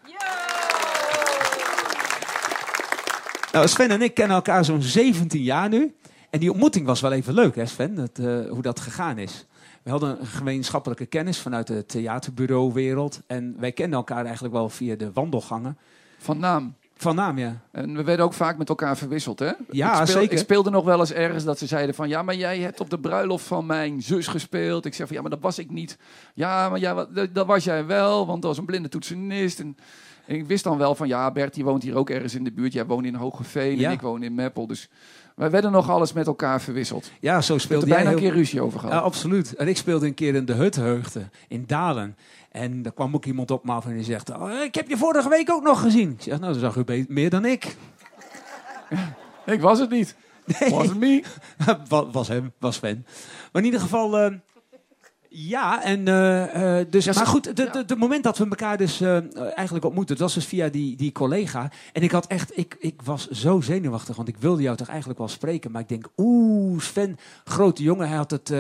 Nou, Sven en ik kennen elkaar zo'n 17 jaar nu. En die ontmoeting was wel even leuk, hè Sven, dat, eh, hoe dat gegaan is. We hadden een gemeenschappelijke kennis vanuit de theaterbureauwereld. En wij kenden elkaar eigenlijk wel via de wandelgangen. Van naam. Van naam, ja. En we werden ook vaak met elkaar verwisseld, hè? Ja, ik speel- zeker. Ik speelde nog wel eens ergens dat ze zeiden van... ja, maar jij hebt op de bruiloft van mijn zus gespeeld. Ik zeg van, ja, maar dat was ik niet. Ja, maar ja, dat, dat was jij wel, want dat was een blinde toetsenist. En, en ik wist dan wel van, ja, Bert, die woont hier ook ergens in de buurt. Jij woont in Hogeveen Ja. en ik woon in Meppel. Dus wij werden nog alles met elkaar verwisseld. Ja, zo speelde er bijna jij een keer ruzie over gehad. Ja, absoluut. En ik speelde een keer in de Hutheugde in Dalen. En daar kwam ook iemand op me af en die zegt... "Oh, ik heb je vorige week ook nog gezien. Ik zeg, nou, dan zag u meer dan ik. Ik was het niet. Was het me? was, was hem, was Sven. Maar in ieder geval... eh, ja, en eh, eh, dus, Ja, maar goed, het de, de moment dat we elkaar dus eh, eigenlijk ontmoetten, dat was dus via die, die collega. En ik had echt, ik, ik was zo zenuwachtig, want ik wilde jou toch eigenlijk wel spreken. Maar ik denk, oeh, Sven, grote jongen, hij had het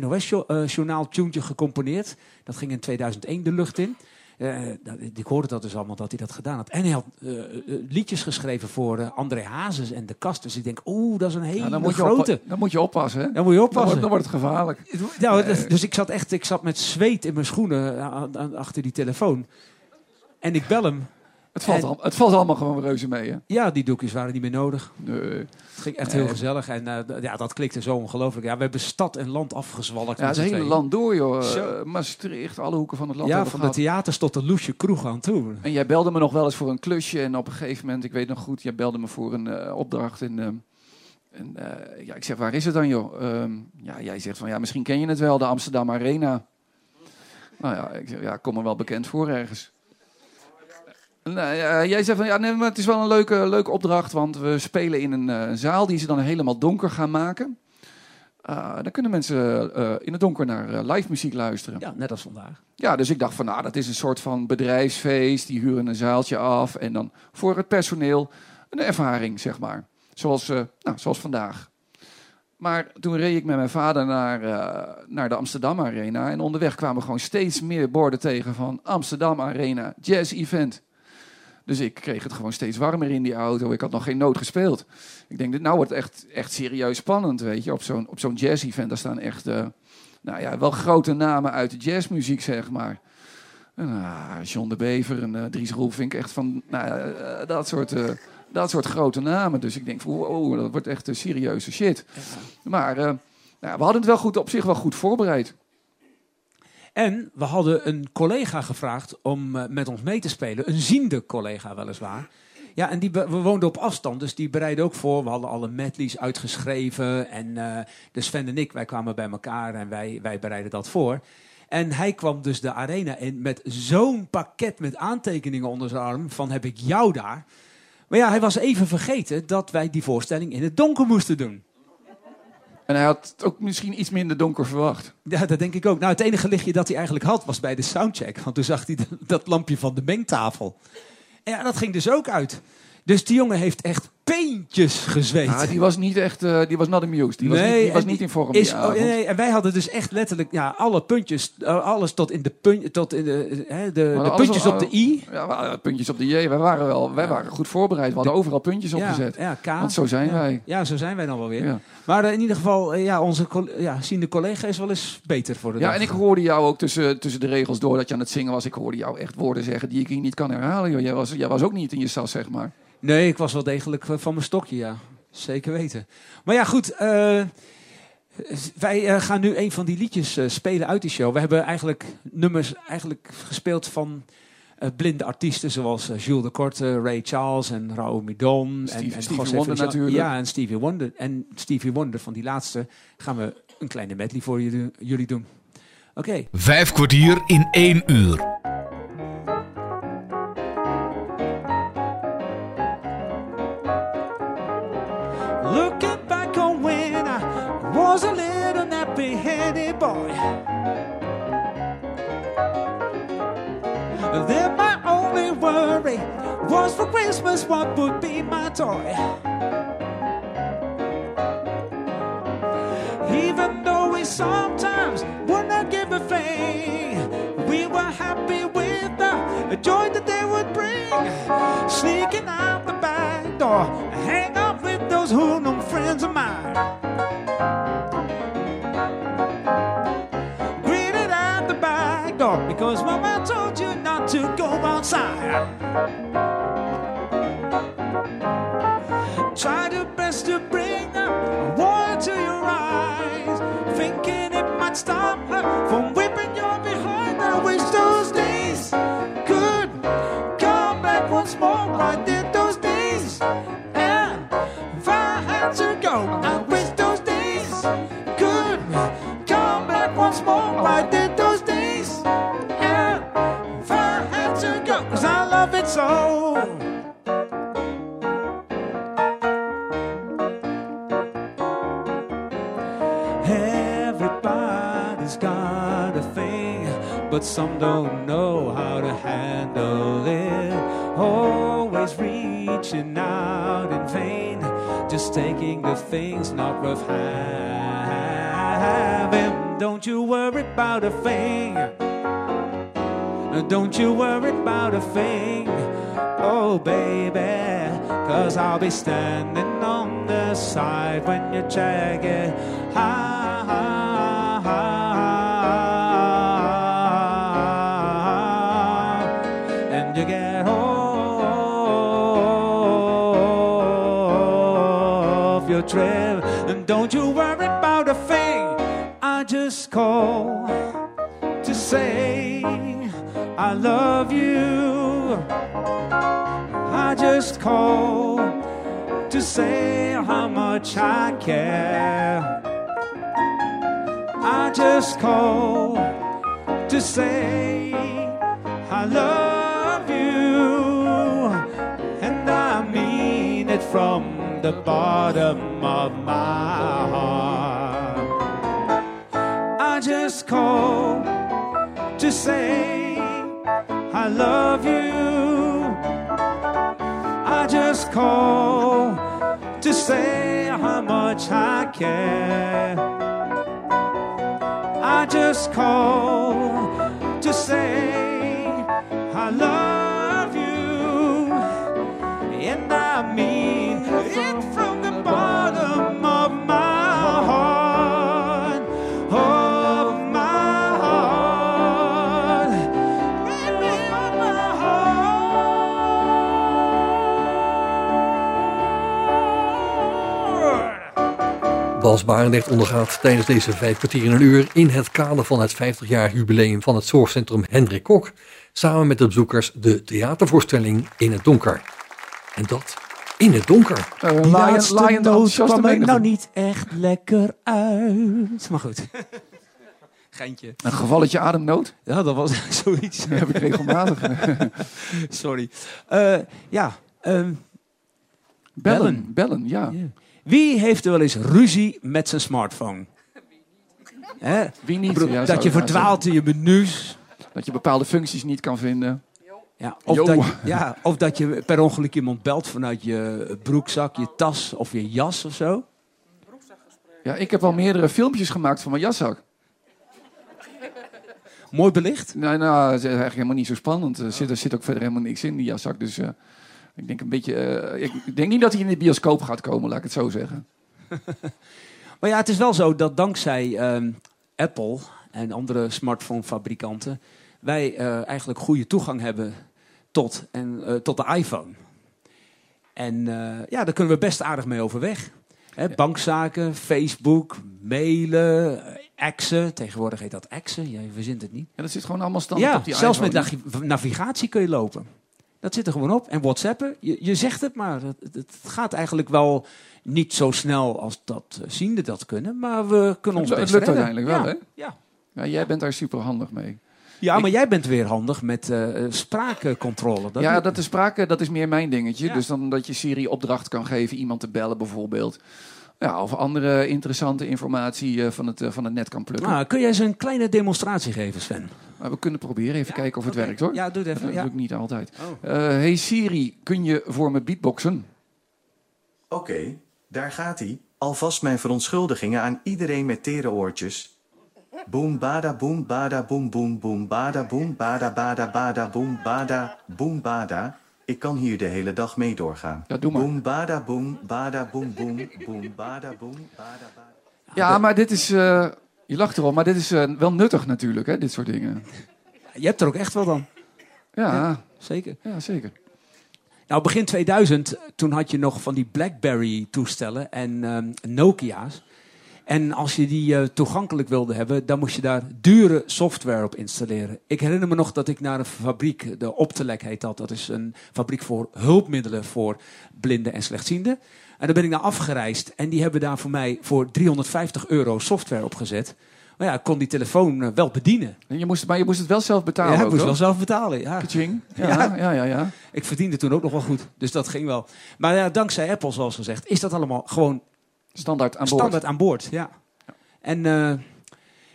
NOS-journaal tuentje gecomponeerd. Dat ging in 2001 de lucht in. Eh, dat- ik hoorde dat dus allemaal dat hij dat gedaan had. En hij had eh, eh, liedjes geschreven voor André Hazes en de Kast. Dus ik denk, oeh, dat is een hele Ja, dan, moet je grote. oppa- dan moet je oppassen, hè? Dan moet je oppassen. wordt, dan wordt het gevaarlijk. Nou, dat- dus ik zat echt, ik zat met zweet in mijn schoenen achter die telefoon. En ik bel hem. Het valt, En- al, het valt allemaal gewoon reuze mee, hè? Ja, die doekjes waren niet meer nodig. Nee. Het ging echt Nee. heel gezellig. En eh, ja, dat klikte zo ongelooflijk. Ja, we hebben stad en land afgezwalkt. Ja, het hele land door, joh. Zo. Eh, Maastricht, alle hoeken van het land Ja, van de theaters tot de loesje kroeg aan toe. En jij belde me nog wel eens voor een klusje. En op een gegeven moment, ik weet nog goed, jij belde me voor een eh, opdracht. En, ehm, en eh, ja, ik zeg, waar is het dan, joh? Ehm, ja, jij zegt van, ja, misschien ken je het wel, de Amsterdam Arena. Nou ja, ik zeg, ja, kom er wel bekend voor ergens. Nou, ja, jij zegt van, ja, nee, maar het is wel een leuke, leuke opdracht, want we spelen in een eh, zaal die ze dan helemaal donker gaan maken. Eh, dan kunnen mensen eh, in het donker naar live muziek luisteren. Ja, net als vandaag. Ja, dus ik dacht van, nou, dat is een soort van bedrijfsfeest. Die huren een zaaltje af en dan voor het personeel een ervaring, zeg maar. Zoals, nou, zoals vandaag. Maar toen reed ik met mijn vader naar, naar de Amsterdam Arena. En onderweg kwamen gewoon steeds meer borden tegen van Amsterdam Arena Jazz Event. Dus ik kreeg het gewoon steeds warmer in die auto. Ik had nog geen noot gespeeld. Ik denk, dit nou wordt echt, echt serieus spannend, weet je. Op zo'n, op zo'n jazz-event, daar staan echt, eh, nou ja, wel grote namen uit de jazzmuziek, zeg maar. En, ah, John de Bever en eh, Dries Roelvink, echt van, nou, eh, dat, soort, dat soort grote namen. Dus ik denk, van, wow, dat wordt echt serieuze shit. Maar nou, we hadden het wel goed, op zich wel goed voorbereid. En we hadden een collega gevraagd om eh, met ons mee te spelen. Een ziende collega weliswaar. Ja, en die we woonden op afstand, dus die bereidde ook voor. We hadden alle medleys uitgeschreven. En eh de Sven en ik, wij kwamen bij elkaar en wij, wij bereidden dat voor. En hij kwam dus de arena in met zo'n pakket met aantekeningen onder zijn arm. Van heb ik jou daar. Maar ja, hij was even vergeten dat wij die voorstelling in het donker moesten doen. En hij had het ook misschien iets minder donker verwacht. Ja, dat denk ik ook. Nou, het enige lichtje dat hij eigenlijk had was bij de soundcheck. Want toen zag hij dat lampje van de mengtafel. En ja, dat ging dus ook uit. Dus die jongen heeft echt peentjes gezweet. Ah, die was niet echt, eh, die was not amused. Die was niet, die was niet in vorm Is, oh, nee, en wij hadden dus echt letterlijk ja, alle puntjes, eh, alles tot in de, punt, tot in de, hè, de, de puntjes op de i. Ja, puntjes op de J. Wij waren, wel, wij waren goed voorbereid. We hadden overal puntjes Ja, opgezet. ja, K. Want zo zijn Ja. wij. Ja, zo zijn wij dan wel weer. Ja. Maar eh, in ieder geval, ja, onze ja, zien de collega is wel eens beter voor de Ja, dag. en ik hoorde jou ook tussen, tussen de regels door dat je aan het zingen was. Ik hoorde jou echt woorden zeggen die ik hier niet kan herhalen. Joh. Jij, was, jij was ook niet in je sas, zeg maar. Nee, ik was wel degelijk eh, van mijn stokje, ja. Zeker weten. Maar ja, goed. eh, wij eh, gaan nu een van die liedjes eh, spelen uit die show. We hebben eigenlijk nummers eigenlijk gespeeld van eh, blinde artiesten zoals Jules de Korte, Ray Charles en Raoul Midon. en, Stevie- en Stevie José Wonder natuurlijk. Ja, en Stevie Wonder. En Stevie Wonder van die laatste gaan we een kleine medley voor jullie, jullie doen. Oké. Vijf kwartier in één uur. Was a little nappy-headed boy. Then my only worry was for Christmas what would be my toy. Even though we sometimes would not give a thing, we were happy with the joy that they would bring. Sneaking out the back door, hang out with those hoodlum friends of mine. Outside. Try your best to bring water to your eyes, thinking it might stop her from things not worth having. Don't you worry about a thing. Don't you worry about a thing. Oh, baby, cause I'll be standing on the side when you check it. Just call to say how much I care. I just call to say I love you, and I mean it from the bottom of my heart. I just call to say I love you. Call to say how much I care. I just call Bas Barendrecht ondergaat tijdens deze vijf kwartier in een uur in het kader van het 50-jarig jubileum van het zorgcentrum Hendrik Kok, samen met de bezoekers de theatervoorstelling In het Donker. En dat in het donker. Die laatste noot kwam er nou niet echt lekker uit. Maar goed. Geintje. Een gevalletje ademnood? Ja, dat was zoiets. heb ik regelmatig. Sorry. Eh, ja. ehm, Bellen, bellen, ja. Wie heeft er wel eens ruzie met zijn smartphone? Hè? Wie niet? Ik bedoel, Ja, dat zou- je verdwaalt in je menus. Dat je bepaalde functies niet kan vinden. Ja, of, dat, je- ja, of dat je per ongeluk iemand belt vanuit je broekzak, je tas of je jas of zo. Ja, ik heb al meerdere filmpjes gemaakt van mijn jaszak. Mooi belicht? Nou, nou, het is eigenlijk helemaal niet zo spannend. Er zit, er zit ook verder helemaal niks in die jaszak. Dus eh, ik denk een beetje. eh, ik, denk niet dat hij in de bioscoop gaat komen, laat ik het zo zeggen. Maar ja, het is wel zo dat dankzij ehm, Apple en andere smartphonefabrikanten wij eh, eigenlijk goede toegang hebben tot, en, eh, tot de iPhone. En ja, daar kunnen we best aardig mee overweg. Hè, Bankzaken, Facebook, mailen, Axen. Tegenwoordig heet dat Axen. Jij verzint het niet. Ja, dat zit gewoon allemaal standaard Ja, op die zelfs iPhone. met navi- navigatie kun je lopen. Dat zit er gewoon op. En WhatsAppen, je, je zegt het maar. Het, het gaat eigenlijk wel niet zo snel als dat uh, zienden dat kunnen. Maar we kunnen ons Het, best het lukt redden. uiteindelijk wel, ja. hè? Ja. Ja, jij bent daar super handig mee. Ja, Ik- maar jij bent weer handig met eh spraakcontrole. Dat ja, dat is sprake, dat is meer mijn dingetje. Ja. Dus dan dat je Siri opdracht kan geven, iemand te bellen bijvoorbeeld. Ja, of andere interessante informatie eh, van, het, eh, van het net kan plukken. Nou, kun jij eens een kleine demonstratie geven, Sven? Maar we kunnen proberen, even kijken of het werkt hoor. Ja, doe het even. Dat Ja. lukt niet altijd. Oh. Eh, hey Siri, kun je voor me beatboxen? Oké, daar gaat hij. Alvast mijn verontschuldigingen aan iedereen met tere oortjes. Boom bada boom bada boom boom boom bada boom bada bada bada boom bada boom bada. Ik kan hier de hele dag mee doorgaan. Ja, doe maar. Boom bada boom bada boom boom boom bada boom bada bada. Ja, maar dit is... eh, je lacht erop, maar dit is eh, wel nuttig natuurlijk, hè, dit soort dingen. Je hebt er ook echt wel dan. Ja, Ja, zeker. ja zeker. Nou, begin 2000, toen had je nog van die BlackBerry-toestellen en ehm, Nokia's. En als je die eh, toegankelijk wilde hebben, dan moest je daar dure software op installeren. Ik herinner me nog dat ik naar een fabriek, de Optelec heet dat. Dat is een fabriek voor hulpmiddelen voor blinden en slechtzienden. En daar ben ik naar afgereisd en die hebben daar voor mij voor 350 euro software opgezet. Maar ja, ik kon die telefoon eh, wel bedienen. En je moest, maar je moest het wel zelf betalen ja, ik ook, moest wel zelf betalen. Ja. Ja, Ja. ja, ja, ja. Ik verdiende toen ook nog wel goed, dus dat ging wel. Maar ja, dankzij Apple, zoals gezegd, is dat allemaal gewoon Standaard aan boord. standaard aan boord. Ja. En eh,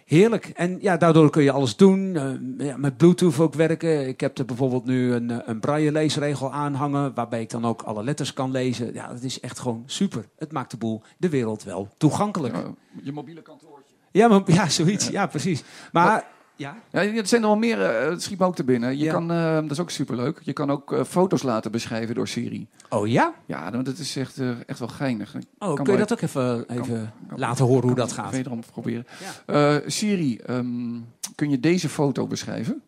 heerlijk. En ja, daardoor kun je alles doen. Eh, ja, met Bluetooth ook werken. Ik heb er bijvoorbeeld nu een, eh, een braille leesregel aanhangen, waarbij ik dan ook alle letters kan lezen. Ja, dat is echt gewoon super. Het maakt de boel, de wereld wel toegankelijk. Ja, je mobiele kantoortje. Ja, maar, ja zoiets. Ja, precies. Maar ja, Ja, er zijn er wel meer, eh, het schiet me ook te binnen. Je Ja. kan, eh, dat is ook superleuk, je kan ook eh, foto's laten beschrijven door Siri. oh ja? Ja, nou, dat is echt, echt wel geinig. Oh, kan kun je dat ook even, even kan- laten horen hoe dat gaat? Wederom proberen. Siri, ehm, kun je deze foto beschrijven?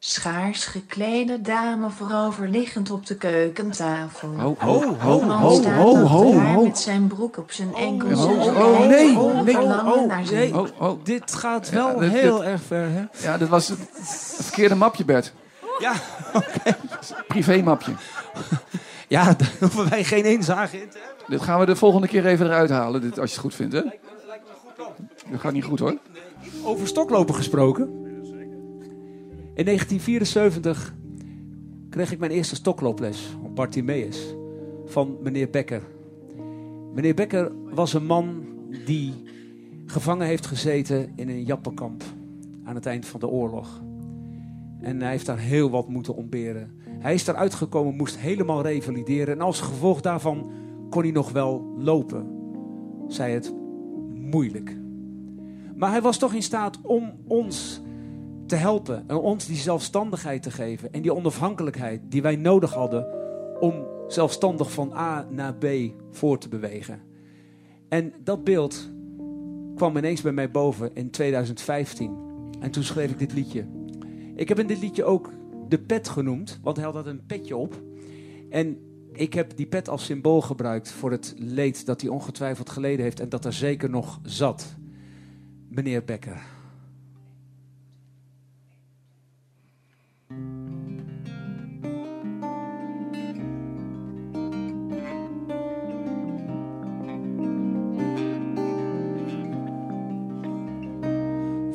Schaars geklede dame vooroverliggend op de keukentafel. Ho, ho, Een ho, man ho, staat ho, met zijn broek op zijn enkels. Oh, oh, nee, nee, oh, naar zijn nee. Oh, oh. Dit gaat Ja, wel dit- heel dit- erg ver, hè? Ja, dit was het, verkeerde mapje, Bert. Ja, Privé-mapje. ja, daar hoeven wij geen inzage in te hebben. Dit gaan we de volgende keer even eruit halen, dit, als je het goed vindt, hè? Dat gaat niet goed, hoor. Over stoklopen gesproken. In 1974 kreeg ik mijn eerste stoklooples op Bartimeus van meneer Becker. Meneer Becker was een man die gevangen heeft gezeten in een jappenkamp aan het eind van de oorlog. En hij heeft daar heel wat moeten ontberen. Hij is eruit gekomen, moest helemaal revalideren. En als gevolg daarvan kon hij nog wel lopen. Zij het moeilijk. Maar hij was toch in staat om ons te helpen. En ons die zelfstandigheid te geven. En die onafhankelijkheid die wij nodig hadden om zelfstandig van A naar B voor te bewegen. En dat beeld kwam ineens bij mij boven in 2015. En toen schreef ik dit liedje. Ik heb in dit liedje ook de pet genoemd, want hij had een petje op. En ik heb die pet als symbool gebruikt voor het leed dat hij ongetwijfeld geleden heeft en dat er zeker nog zat. Meneer Becker.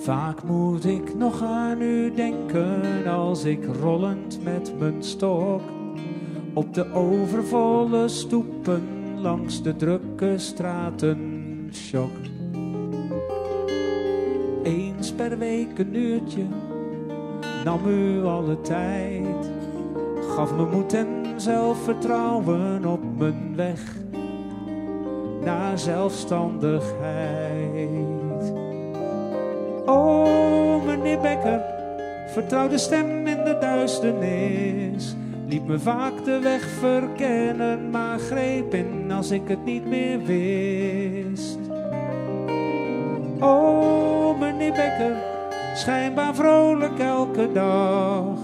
Vaak moet ik nog aan u denken als ik rollend met mijn stok op de overvolle stoepen langs de drukke straten sjok. Eens per week een uurtje nam u alle tijd, gaf me moed en zelfvertrouwen op mijn weg naar zelfstandigheid. Oh, meneer Becker, vertrouw de stem in de duisternis. Liet me vaak de weg verkennen, maar greep in als ik het niet meer wist. Oh, meneer Becker, schijnbaar vrolijk elke dag.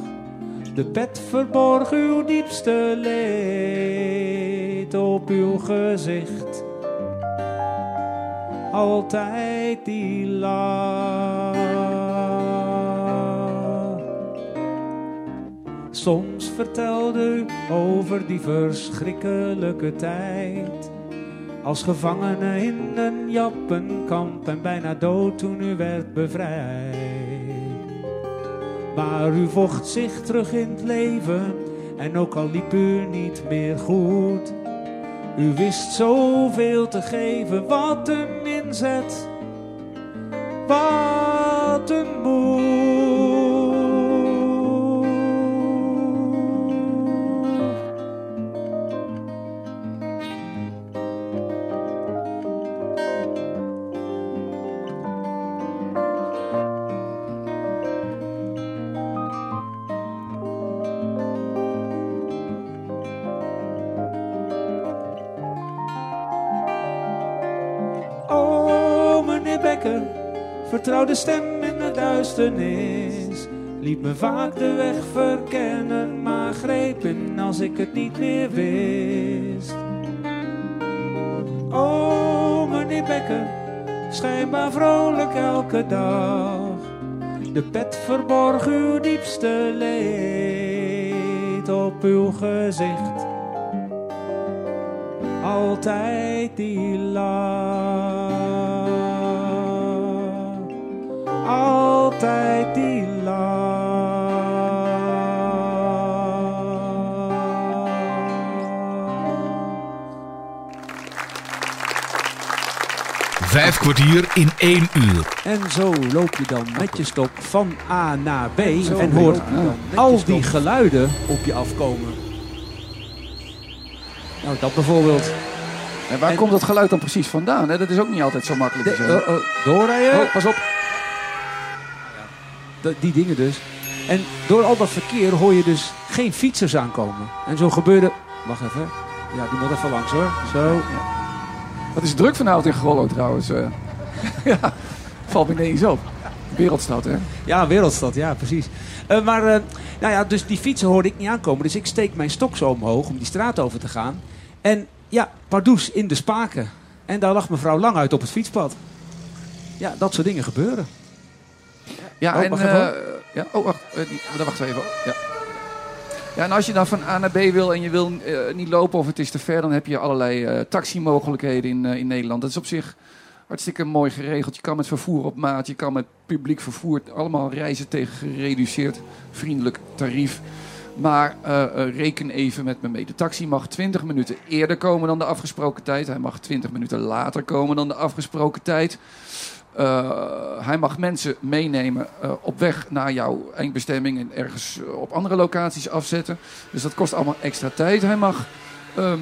De pet verborg uw diepste leed op uw gezicht. Altijd die lach. Soms vertelde u over die verschrikkelijke tijd. Als gevangene in een jappenkamp en bijna dood toen u werd bevrijd. Maar u vocht zich terug in het leven en ook al liep u niet meer goed. U wist zoveel te geven, wat een inzet, de stem in de duisternis. Liet me vaak de weg verkennen, maar greep in als ik het niet meer wist. Oh, meneer Becker, schijnbaar vrolijk elke dag. De pet verborg uw diepste leed op uw gezicht altijd die lach. Kwartier in één uur. En zo loop je dan met je stok van A naar B en hoort al die geluiden op je afkomen. Nou, dat bijvoorbeeld. En waar komt dat geluid dan precies vandaan? Hè? Dat is ook niet altijd zo makkelijk. te De- zeggen. oh, oh, doorrijden. Oh, pas op. Dat- die dingen dus. En door al dat verkeer hoor je dus geen fietsers aankomen. En zo gebeurde... Wacht even. Ja, die moet even langs hoor. Zo. Wat is druk vanavond in Grollo trouwens. eh. ja, valt me ineens op. Wereldstad, hè? Ja, wereldstad, ja, precies. Eh, maar, eh, nou ja, dus die fietsen hoorde ik niet aankomen. Dus ik steek mijn stok zo omhoog om die straat over te gaan. En ja, pardoes in de spaken. En daar lag mevrouw lang uit op het fietspad. Ja, dat soort dingen gebeuren. Ja, Oh, en... ja, oh, wacht. die- dan wachten we even. Ja. Ja, en als je dan van A naar B wil en je wil eh, niet lopen of het is te ver... dan heb je allerlei eh taximogelijkheden in, eh, in Nederland. Dat is op zich hartstikke mooi geregeld. Je kan met vervoer op maat, je kan met publiek vervoer... allemaal reizen tegen gereduceerd vriendelijk tarief... Maar reken even met me mee. De taxi mag 20 minuten eerder komen dan de afgesproken tijd. Hij mag 20 minuten later komen dan de afgesproken tijd. Eh, hij mag mensen meenemen eh, op weg naar jouw eindbestemming en ergens eh, op andere locaties afzetten. Dus dat kost allemaal extra tijd. Hij mag ehm,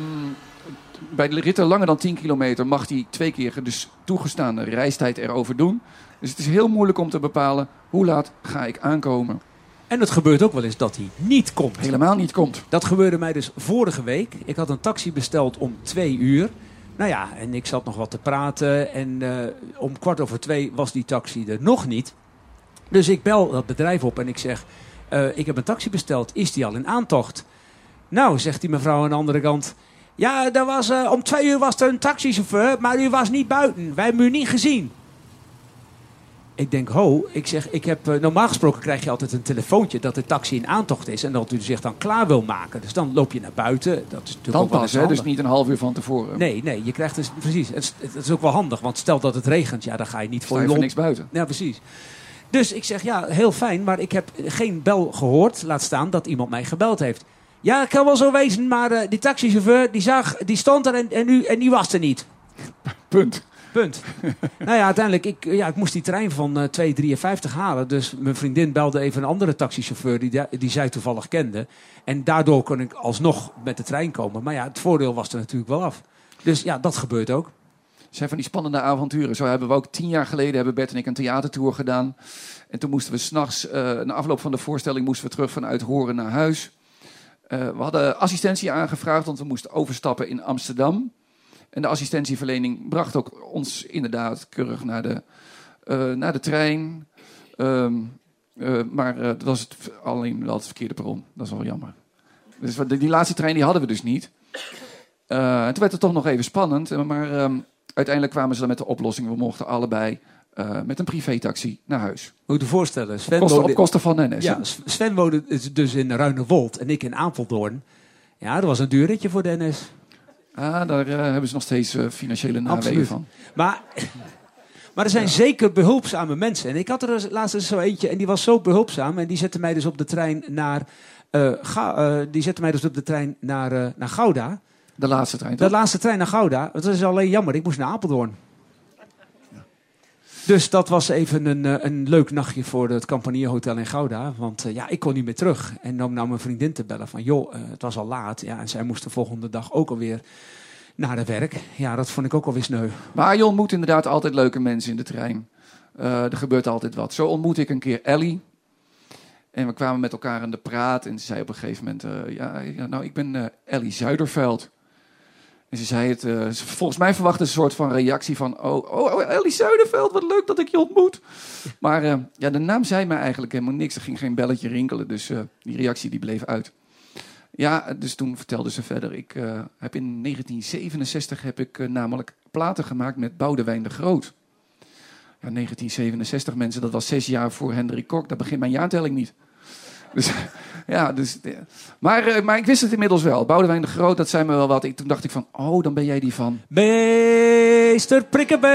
bij de ritten langer dan 10 kilometer mag hij twee keer de s- toegestaande reistijd erover doen. Dus het is heel moeilijk om te bepalen hoe laat ga ik aankomen. En het gebeurt ook wel eens dat hij niet komt. Helemaal niet komt. Dat gebeurde mij dus vorige week. Ik had een taxi besteld om twee uur. Nou ja, en ik zat nog wat te praten. En eh, om kwart over twee was die taxi er nog niet. Dus ik bel dat bedrijf op en ik zeg... eh, ik heb een taxi besteld. Is die al in aantocht? Nou, zegt die mevrouw aan de andere kant... Ja, er was, eh, om twee uur was er een taxichauffeur, maar u was niet buiten. Wij hebben u niet gezien. Ik denk, ho, ik zeg, ik heb, eh, normaal gesproken krijg je altijd een telefoontje dat de taxi in aantocht is en dat u zich dan klaar wil maken. Dus dan loop je naar buiten. Dat is natuurlijk Dan pas, hè? dus niet een half uur van tevoren. Nee, nee, je krijgt dus precies. Het, is- het is ook wel handig, want stel dat het regent, ja, dan ga je niet voor je niks buiten. Ja, precies. Dus ik zeg, ja, heel fijn, maar ik heb geen bel gehoord. Laat staan dat iemand mij gebeld heeft. Ja, kan wel zo wezen, maar eh, die taxichauffeur, die, zag, die stond er en, en, u, en die was er niet. Punt. Punt. nou ja, uiteindelijk, ik, ja, ik moest die trein van eh 2,53 halen. Dus mijn vriendin belde even een andere taxichauffeur die, die zij toevallig kende. En daardoor kon ik alsnog met de trein komen. Maar ja, het voordeel was er natuurlijk wel af. Dus ja, dat gebeurt ook. zijn van die spannende avonturen. Zo hebben we ook tien jaar geleden hebben Bert en ik een theatertour gedaan. En toen moesten we s'nachts, eh na afloop van de voorstelling, moesten we terug vanuit Horen naar huis. Eh, we hadden assistentie aangevraagd, want we moesten overstappen in Amsterdam. En de assistentieverlening bracht ook ons inderdaad keurig naar de, eh, naar de trein. Ehm, eh, maar eh, dat was het, alleen wel het verkeerde perron. Dat is wel jammer. Dus die, die laatste trein die hadden we dus niet. Eh, en toen werd het toch nog even spannend. eh, Maar ehm, uiteindelijk kwamen ze dan met de oplossing. We mochten allebei eh, met een privétaxi naar huis. Moet je je voorstellen. Sven Op kosten, woonde- op kosten van NS. Ja, Sven woonde dus in Ruinewold en ik in Apeldoorn. Ja, dat was een duur ritje voor de NS. Ah, daar eh, hebben ze nog steeds eh, financiële Absoluut. van. Maar, maar er zijn zeker behulpzame mensen. En ik had er dus laatst eens zo eentje en die was zo behulpzaam. En die zette mij dus op de trein naar, eh, Ga- die zette mij dus op de trein naar, naar Gouda. De laatste trein, De toch? laatste trein naar Gouda. Dat is alleen jammer, ik moest naar Apeldoorn. Dus dat was even een, eh, een leuk nachtje voor het Campanierhotel in Gouda. Want eh, ja, ik kon niet meer terug. En om nou mijn vriendin te bellen van... joh, eh, het was al laat. Ja, en zij moest de volgende dag ook alweer naar het werk. Ja, dat vond ik ook alweer sneu. Maar je ontmoet inderdaad altijd leuke mensen in de trein. Er gebeurt altijd wat. Zo ontmoette ik een keer Ellie. En we kwamen met elkaar aan de praat. En ze zei op een gegeven moment... ja, nou, ik ben Ellie Zuiderveld. En ze zei het... eh, volgens mij verwachtte ze een soort van reactie van... Oh, oh, oh, Ellie Zuiderveld, wat leuk dat ik je ontmoet. Maar eh, ja, de naam zei mij eigenlijk helemaal niks. Er ging geen belletje rinkelen. Dus eh, die reactie die bleef uit. Ja, dus toen vertelde ze verder. Ik heb in 1967 heb ik namelijk platen gemaakt met Boudewijn de Groot. Ja, 1967 mensen, dat was zes jaar voor Hendrik Kok. Daar begint mijn jaartelling niet. Dus, ja, dus, eh, maar, maar ik wist het inmiddels wel. Boudewijn de Groot, dat zei me wel wat. Ik, toen dacht ik van, oh, dan ben jij die van... Meester Prikkebeen!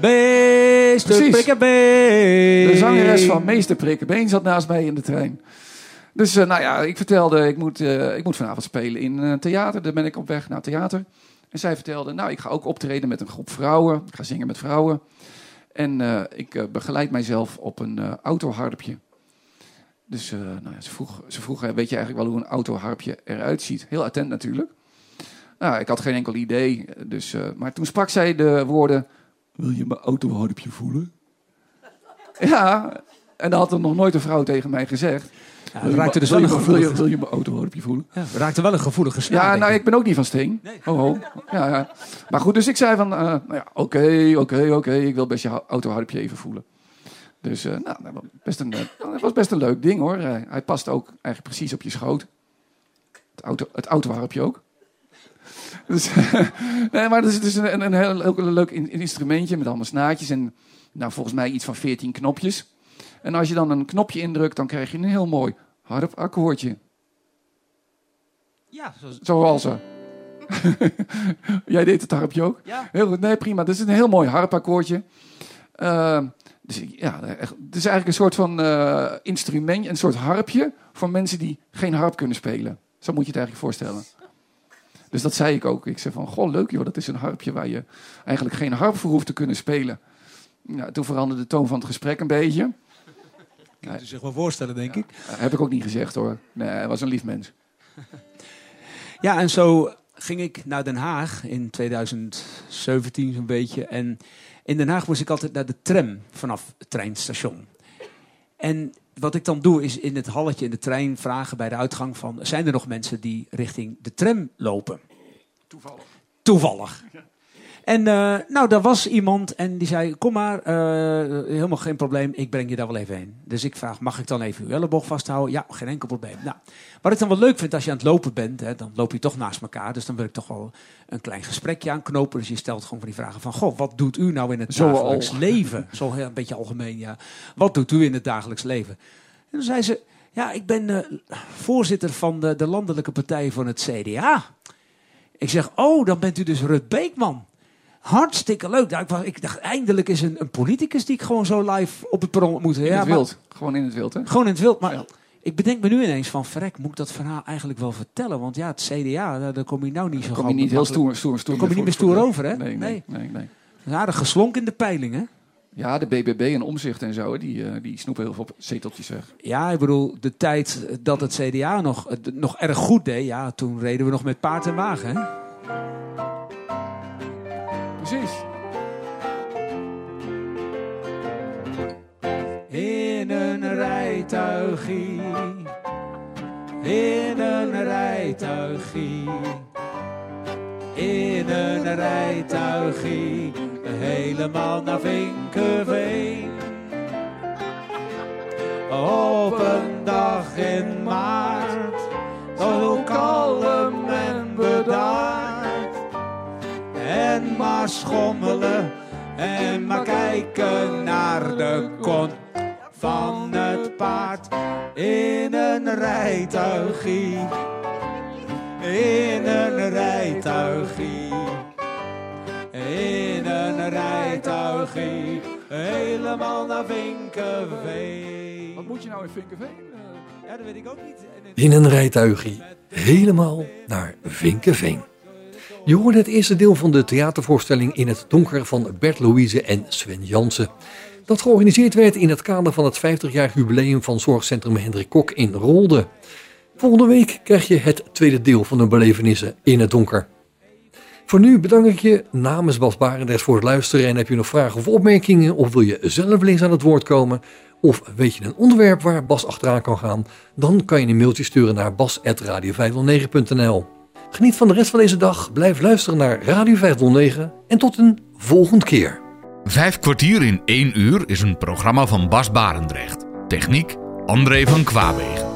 Meester Precies. Prikkebeen! De zangeres van Meester Prikkenbeen zat naast mij in de trein. Dus eh, nou ja, ik vertelde, ik moet, eh, ik moet vanavond spelen in een theater. Daar ben ik op weg naar theater. En zij vertelde, nou, ik ga ook optreden met een groep vrouwen. Ik ga zingen met vrouwen. En eh, ik eh, begeleid mijzelf op een eh, autoharpje. Dus nou ja, ze, vroeg, ze vroeg, weet je eigenlijk wel hoe een autoharpje eruit ziet? Heel attent natuurlijk. Nou, ik had geen enkel idee. Dus, maar toen sprak zij de woorden, wil je mijn autoharpje voelen? Ja, en dat had er nog nooit een vrouw tegen mij gezegd. Ja, je raakte dus wel een me- wil je- gevoelige- Wil je mijn autoharpje voelen? Ja, we raakten wel een gevoelige snaar. Ja, nou, ik. ben ook niet van steen. Ho, ho. Ja, ja. Maar goed, dus ik zei van, eh, nou ja, oké, oké, oké, ik wil best je autoharpje even voelen. Dus, eh, nou, dat was best een, eh, dat was best een leuk ding hoor. Hij, hij past ook eigenlijk precies op je schoot. Het, auto, het autoharpje ook. Dus, nee, maar het is, het is een, een, heel leuk, leuk in- instrumentje met allemaal snaadjes en nou, volgens mij iets van 14 knopjes. En als je dan een knopje indrukt, dan krijg je een heel mooi harpakkoordje. Ja, zo- Zoals ze. Jij deed het harpje ook? Ja. Heel goed, nee, prima. Dat is een heel mooi harpakkoordje. Ehm, dus ja, het is eigenlijk een soort van eh, instrument, een soort harpje voor mensen die geen harp kunnen spelen. Zo moet je het eigenlijk voorstellen. Dus dat zei ik ook. Ik zei van, goh, leuk joh, dat is een harpje waar je eigenlijk geen harp voor hoeft te kunnen spelen. Nou, toen veranderde de toon van het gesprek een beetje. Kunt u zich wel voorstellen, denk ik. Heb ik ook niet gezegd hoor. Nee, hij was een lief mens. Ja, en zo ging ik naar Den Haag in 2017 zo'n beetje. En in Den Haag moest ik altijd naar de tram vanaf het treinstation. En wat ik dan doe is in het halletje in de trein vragen bij de uitgang van... zijn er nog mensen die richting de tram lopen? Toevallig. Toevallig. En eh, nou, daar was iemand en die zei: Kom maar, eh, helemaal geen probleem, ik breng je daar wel even heen. Dus ik vraag: Mag ik dan even uw elleboog vasthouden? Ja, geen enkel probleem. Nou, wat ik dan wel leuk vind als je aan het lopen bent, hè, dan loop je toch naast elkaar. Dus dan wil ik toch wel een klein gesprekje aanknopen. Dus je stelt gewoon van die vragen: van, Goh, wat doet u nou in het Zo dagelijks al. leven? Zo heel, een beetje algemeen, ja. Wat doet u in het dagelijks leven? En toen zei ze: Ja, ik ben eh, voorzitter van de, de landelijke partij van het CDA. Ik zeg: Oh, dan bent u dus Rut Beekman. Hartstikke leuk. Ik, was, ik dacht, eindelijk is een, een politicus die ik gewoon zo live op het perron ontmoet. In Ja, het maar- wild. Gewoon in het wild, hè? Gewoon in het wild. Maar Ik bedenk me nu ineens van, verrek, moet ik dat verhaal eigenlijk wel vertellen? Want ja, het CDA, daar, daar kom je nou niet zo kom je niet heel stoer, stoer, stoer. Kom je niet meer stoer over, hè? Nee, nee, nee. aardig geslonken in de peiling, hè? Ja, de BBB en omzicht en zo, die, uh, die snoepen heel veel zeteltjes weg. Ja, ik bedoel, de tijd dat het CDA nog, nog erg goed deed, ja, toen reden we nog met paard en wagen, hè? Precies. In een rijtuigie, in een rijtuigie, in een rijtuigie, helemaal naar Vinkenveen. Op een dag in maart, zo kalm en bedaard, maar schommelen en maar kijken naar de kont van het paard in een rijtuigie. In een rijtuigie. In een rijtuigie. Helemaal naar Vinkenveen. Wat moet je nou in Vinkenveen? Ja, dat weet ik ook niet. In een rijtuigie. Helemaal naar Vinkenveen. Je hoorde het eerste deel van de theatervoorstelling In het Donker van Bert Louise en Sven Jansen. Dat georganiseerd werd in het kader van het 50-jarig jubileum van Zorgcentrum Hendrik Kok in Rolde. Volgende week krijg je het tweede deel van de belevenissen In het Donker. Voor nu bedank ik je namens Bas Barendrecht voor het luisteren. En heb je nog vragen of opmerkingen of wil je zelf links aan het woord komen? Of weet je een onderwerp waar Bas achteraan kan gaan? Dan kan je een mailtje sturen naar bas.radio509.nl Geniet van de rest van deze dag, blijf luisteren naar Radio 509 en tot een volgende keer. Vijf kwartier in één uur is een programma van Bas Barendrecht. Techniek André van Kwaabegen.